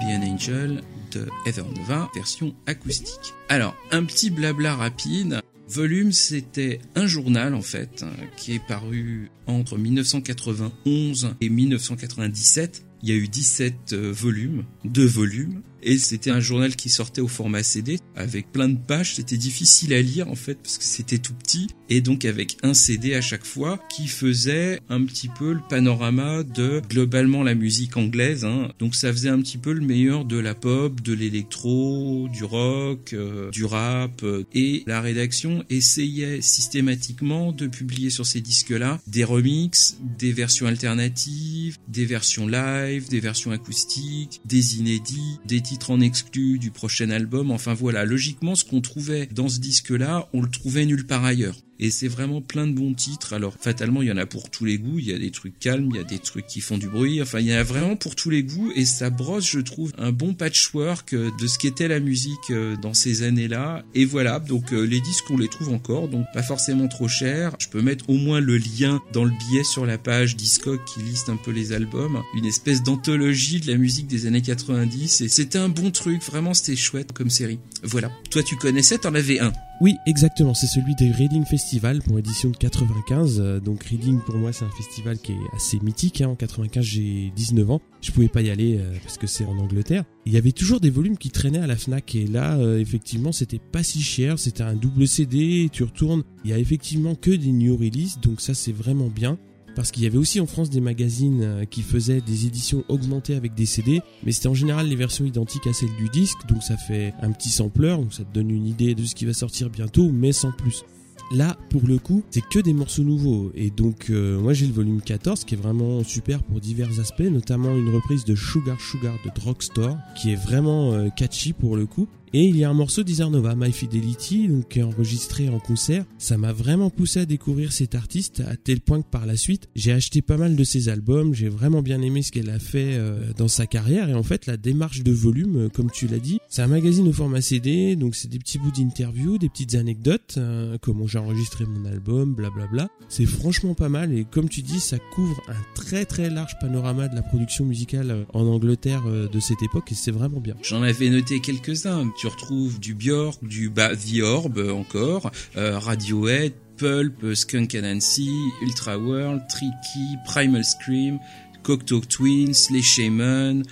Angel de Evernova, version acoustique. Alors, un petit blabla rapide. Volume, c'était un journal en fait, hein, qui est paru entre 1991 et 1997. Il y a eu 17 euh, volumes, deux volumes, et c'était un journal qui sortait au format CD avec plein de pages. C'était difficile à lire en fait parce que c'était tout petit, et donc avec un CD à chaque fois qui faisait un petit peu le panorama de globalement la musique anglaise. hein. Donc ça faisait un petit peu le meilleur de la pop, de l'électro, du rock, euh, du rap, euh, et la rédaction essayait systématiquement de publier sur ces disques-là des remixes, des versions alternatives, des versions live, des versions acoustiques, des inédits, des titres en exclus du prochain album. Enfin voilà, logiquement, ce qu'on trouvait dans ce disque-là, on le trouvait nulle part ailleurs. Et c'est vraiment plein de bons titres. Alors, fatalement, il y en a pour tous les goûts. Il y a des trucs calmes, il y a des trucs qui font du bruit. Enfin, il y en a vraiment pour tous les goûts. Et ça brosse, je trouve, un bon patchwork euh, de ce qu'était la musique euh, dans ces années-là. Et voilà. Donc, euh, les disques, on les trouve encore. Donc, pas forcément trop cher. Je peux mettre au moins le lien dans le billet sur la page Discog qui liste un peu les albums. Une espèce d'anthologie de la musique des années 90. Et c'était un bon truc. Vraiment, c'était chouette comme série. Voilà. Toi, tu connaissais, t'en avais un. Oui, exactement, c'est celui des Reading Festival pour édition de 95. Euh, Donc Reading pour moi c'est un festival qui est assez mythique. hein. En 95 j'ai 19 ans, je pouvais pas y aller euh, parce que c'est en Angleterre. Il y avait toujours des volumes qui traînaient à la Fnac et là euh, effectivement c'était pas si cher, c'était un double CD, tu retournes, il y a effectivement que des new releases donc ça c'est vraiment bien. Parce qu'il y avait aussi en France des magazines euh, qui faisaient des éditions augmentées avec des CD, mais c'était en général les versions identiques à celles du disque, donc ça fait un petit sampler, donc ça te donne une idée de ce qui va sortir bientôt, mais sans plus. Là, pour le coup, c'est que des morceaux nouveaux. Et donc, euh, moi, j'ai le volume 14 qui est vraiment super pour divers aspects, notamment une reprise de Sugar Sugar de Drugstore, qui est vraiment euh, catchy pour le coup. Et il y a un morceau d'Isernova, My Fidelity, donc enregistré en concert. Ça m'a vraiment poussé à découvrir cet artiste à tel point que par la suite, j'ai acheté pas mal de ses albums. J'ai vraiment bien aimé ce qu'elle a fait euh, dans sa carrière. Et en fait, la démarche de volume, euh, comme tu l'as dit, c'est un magazine au format CD, donc c'est des petits bouts d'interviews, des petites anecdotes, euh, comment j'ai enregistré mon album, blablabla. C'est franchement pas mal. Et comme tu dis, ça couvre un très très large panorama de la production musicale en Angleterre de cette époque. Et c'est vraiment bien. J'en avais noté quelques-uns. Tu retrouves du Björk, du bah, The Orb encore, euh, Radiohead, Pulp, Skunk Anansi, Ultra World, Tricky, Primal Scream, Cocteau Twins, Les Shaman.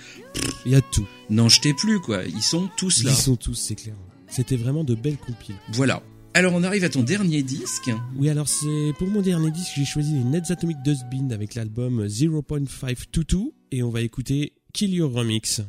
Il y a tout. N'en jetez plus quoi. Ils sont tous Ils là. y sont tous, c'est clair. C'était vraiment de belles compiles. Voilà. Alors on arrive à ton dernier disque. Oui, alors c'est pour mon dernier disque, j'ai choisi les Nets Atomic Dustbin avec l'album 0.522 et on va écouter Kill Your Remix.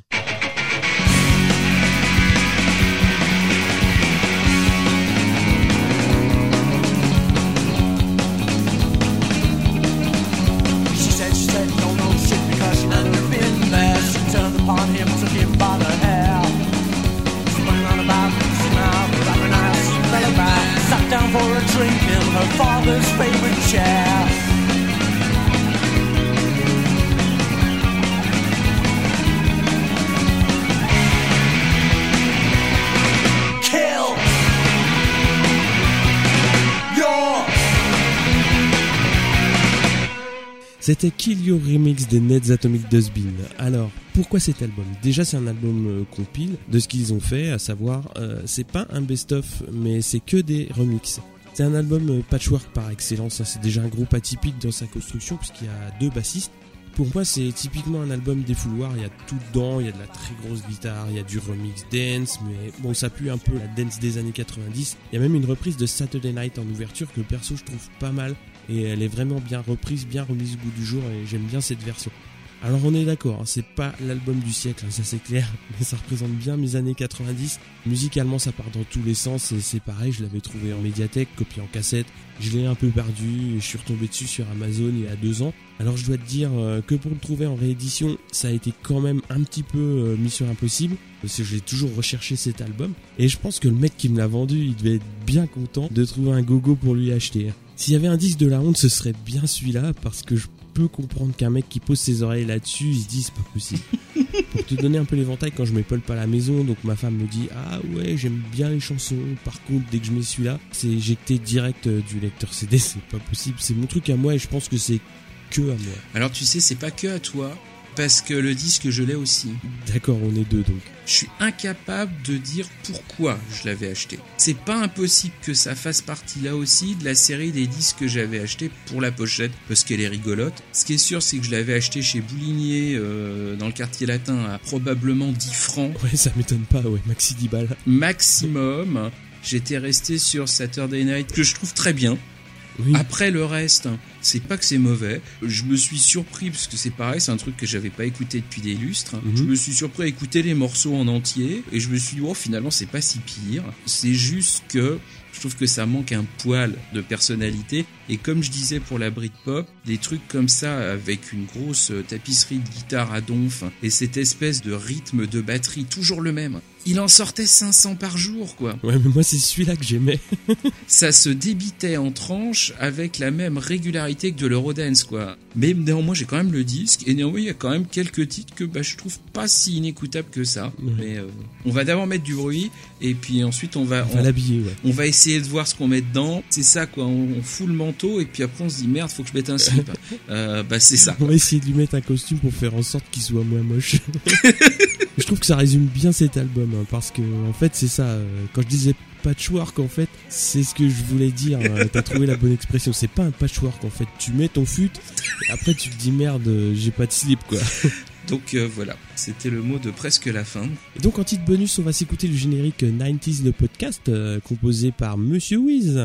C'était Kill Your Remix des Neds Atomic Dustbin. Alors, pourquoi cet album? Déjà, c'est un album euh, compile de ce qu'ils ont fait, à savoir, euh, c'est pas un best-of, mais c'est que des remixes. C'est un album euh, patchwork par excellence. hein. C'est déjà un groupe atypique dans sa construction, puisqu'il y a deux bassistes. Pour moi, c'est typiquement un album des fouloirs? Il y a tout dedans. Il y a de la très grosse guitare. Il y a du remix dance. Mais bon, ça pue un peu la dance des années 90. Il y a même une reprise de Saturday Night en ouverture que perso je trouve pas mal. Et elle est vraiment bien reprise, bien remise au goût du jour. Et j'aime bien cette version. Alors on est d'accord, hein, c'est pas l'album du siècle, hein, ça c'est clair, mais ça représente bien mes années 90. Musicalement ça part dans tous les sens et c'est pareil, je l'avais trouvé en médiathèque, copié en cassette, je l'ai un peu perdu et je suis retombé dessus sur Amazon il y a deux ans. Alors je dois te dire euh, que pour le trouver en réédition, ça a été quand même un petit peu euh, mission impossible, parce que j'ai toujours recherché cet album. Et je pense que le mec qui me l'a vendu, il devait être bien content de trouver un gogo pour lui acheter. S'il y avait un disque de la honte, ce serait bien celui-là, parce que je peux comprendre qu'un mec qui pose ses oreilles là-dessus, il se dit c'est pas possible. Pour te donner un peu l'éventail, quand je mets Paul pas à la maison, donc ma femme me dit ah ouais j'aime bien les chansons. Par contre dès que je mets celui-là, c'est éjecté direct euh, du lecteur CD, c'est pas possible. C'est mon truc à moi et je pense que c'est que à moi. Alors tu sais, c'est pas que à toi, parce que le disque je l'ai aussi. D'accord, on est deux donc. Je suis incapable de dire pourquoi je l'avais acheté. C'est pas impossible que ça fasse partie là aussi de la série des disques que j'avais acheté pour la pochette parce qu'elle est rigolote. Ce qui est sûr, c'est que je l'avais acheté chez Boulinier euh, dans le quartier latin à probablement 10 francs Ouais, ça m'étonne pas, ouais, maxi 10 balles. maximum. J'étais resté sur Saturday Night que je trouve très bien. Oui. Après le reste, c'est pas que c'est mauvais. Je me suis surpris parce que c'est pareil, c'est un truc que j'avais pas écouté depuis des lustres. Mhm. Je me suis surpris à écouter les morceaux en entier et je me suis dit oh finalement c'est pas si pire. C'est juste que je trouve que ça manque un poil de personnalité et comme je disais pour la Britpop, des trucs comme ça avec une grosse euh, tapisserie de guitare à donf et cette espèce de rythme de batterie toujours le même. Il en sortait 500 par jour quoi Ouais, mais moi c'est celui-là que j'aimais. ça se débitait en tranches avec la même régularité que de l'Eurodance, quoi. Mais néanmoins, j'ai quand même le disque, et néanmoins, il y a quand même quelques titres que bah, je trouve pas si inécoutables que ça. Ouais. Mais euh, on va d'abord mettre du bruit, et puis ensuite, on va, On va l'habiller, ouais. on va essayer de voir ce qu'on met dedans. C'est ça, quoi. On, on fout le manteau, et puis après, on se dit merde, faut que je mette un slip. euh, bah, c'est ça. On va essayer de lui mettre un costume pour faire en sorte qu'il soit moins moche. je trouve que ça résume bien cet album, hein, parce que en fait c'est ça. euh, quand je disais patchwork, en fait, c'est ce que je voulais dire. hein, T'as trouvé la bonne expression. C'est pas un patchwork, en fait. Tu mets ton fut, et après tu te dis merde, euh, j'ai pas de slip, quoi. Donc euh, voilà, c'était le mot de presque la fin. Et donc en titre bonus, on va s'écouter le générique 90s le podcast, euh, composé par Monsieur Wiz.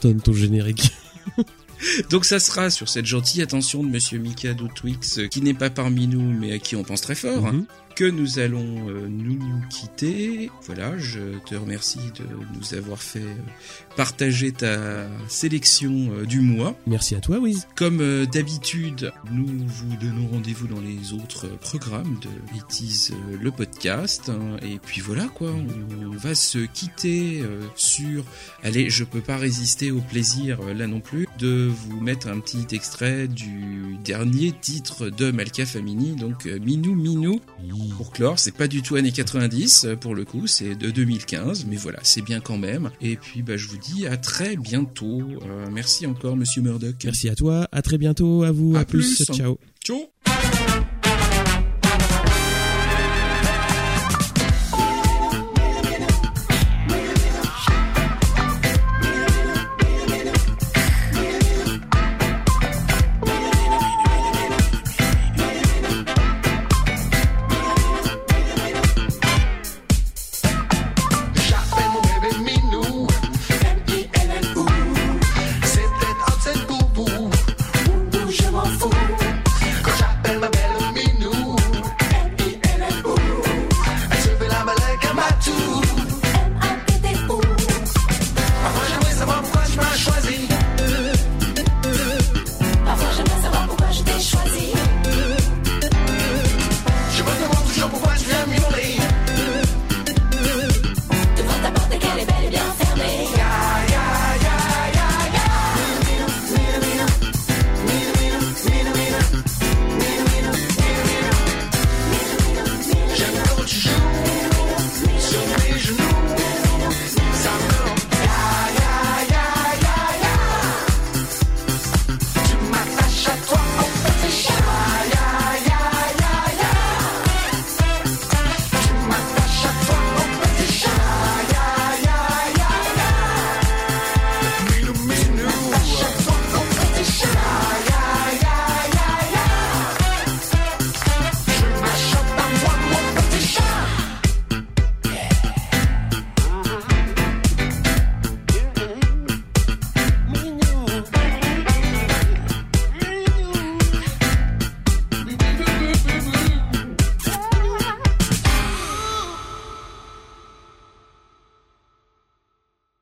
Cartonne ton générique. Donc ça sera sur cette gentille attention de Monsieur Mikado Twix, euh, qui n'est pas parmi nous, mais à qui on pense très fort, hein, Mhm. Que nous allons euh, nous quitter. Voilà, je te remercie de nous avoir fait euh, partager ta sélection euh, du mois. Merci à toi, Wiz. Comme euh, d'habitude, nous vous donnons rendez-vous dans les autres programmes de It Is, le podcast. hein. et puis voilà quoi, on, on va se quitter sur... Allez, je peux pas résister au plaisir là non plus de vous mettre un petit extrait du dernier titre de Malka Famini, donc Minou Minou. Pour clore, c'est pas du tout années 90 euh, pour le coup, c'est de 2015, mais voilà, c'est bien quand même. Et puis bah, je vous dis à très bientôt. Euh, merci encore Monsieur Murdoch. Merci à toi. À très bientôt. À vous. À à plus. plus. Ciao. Ciao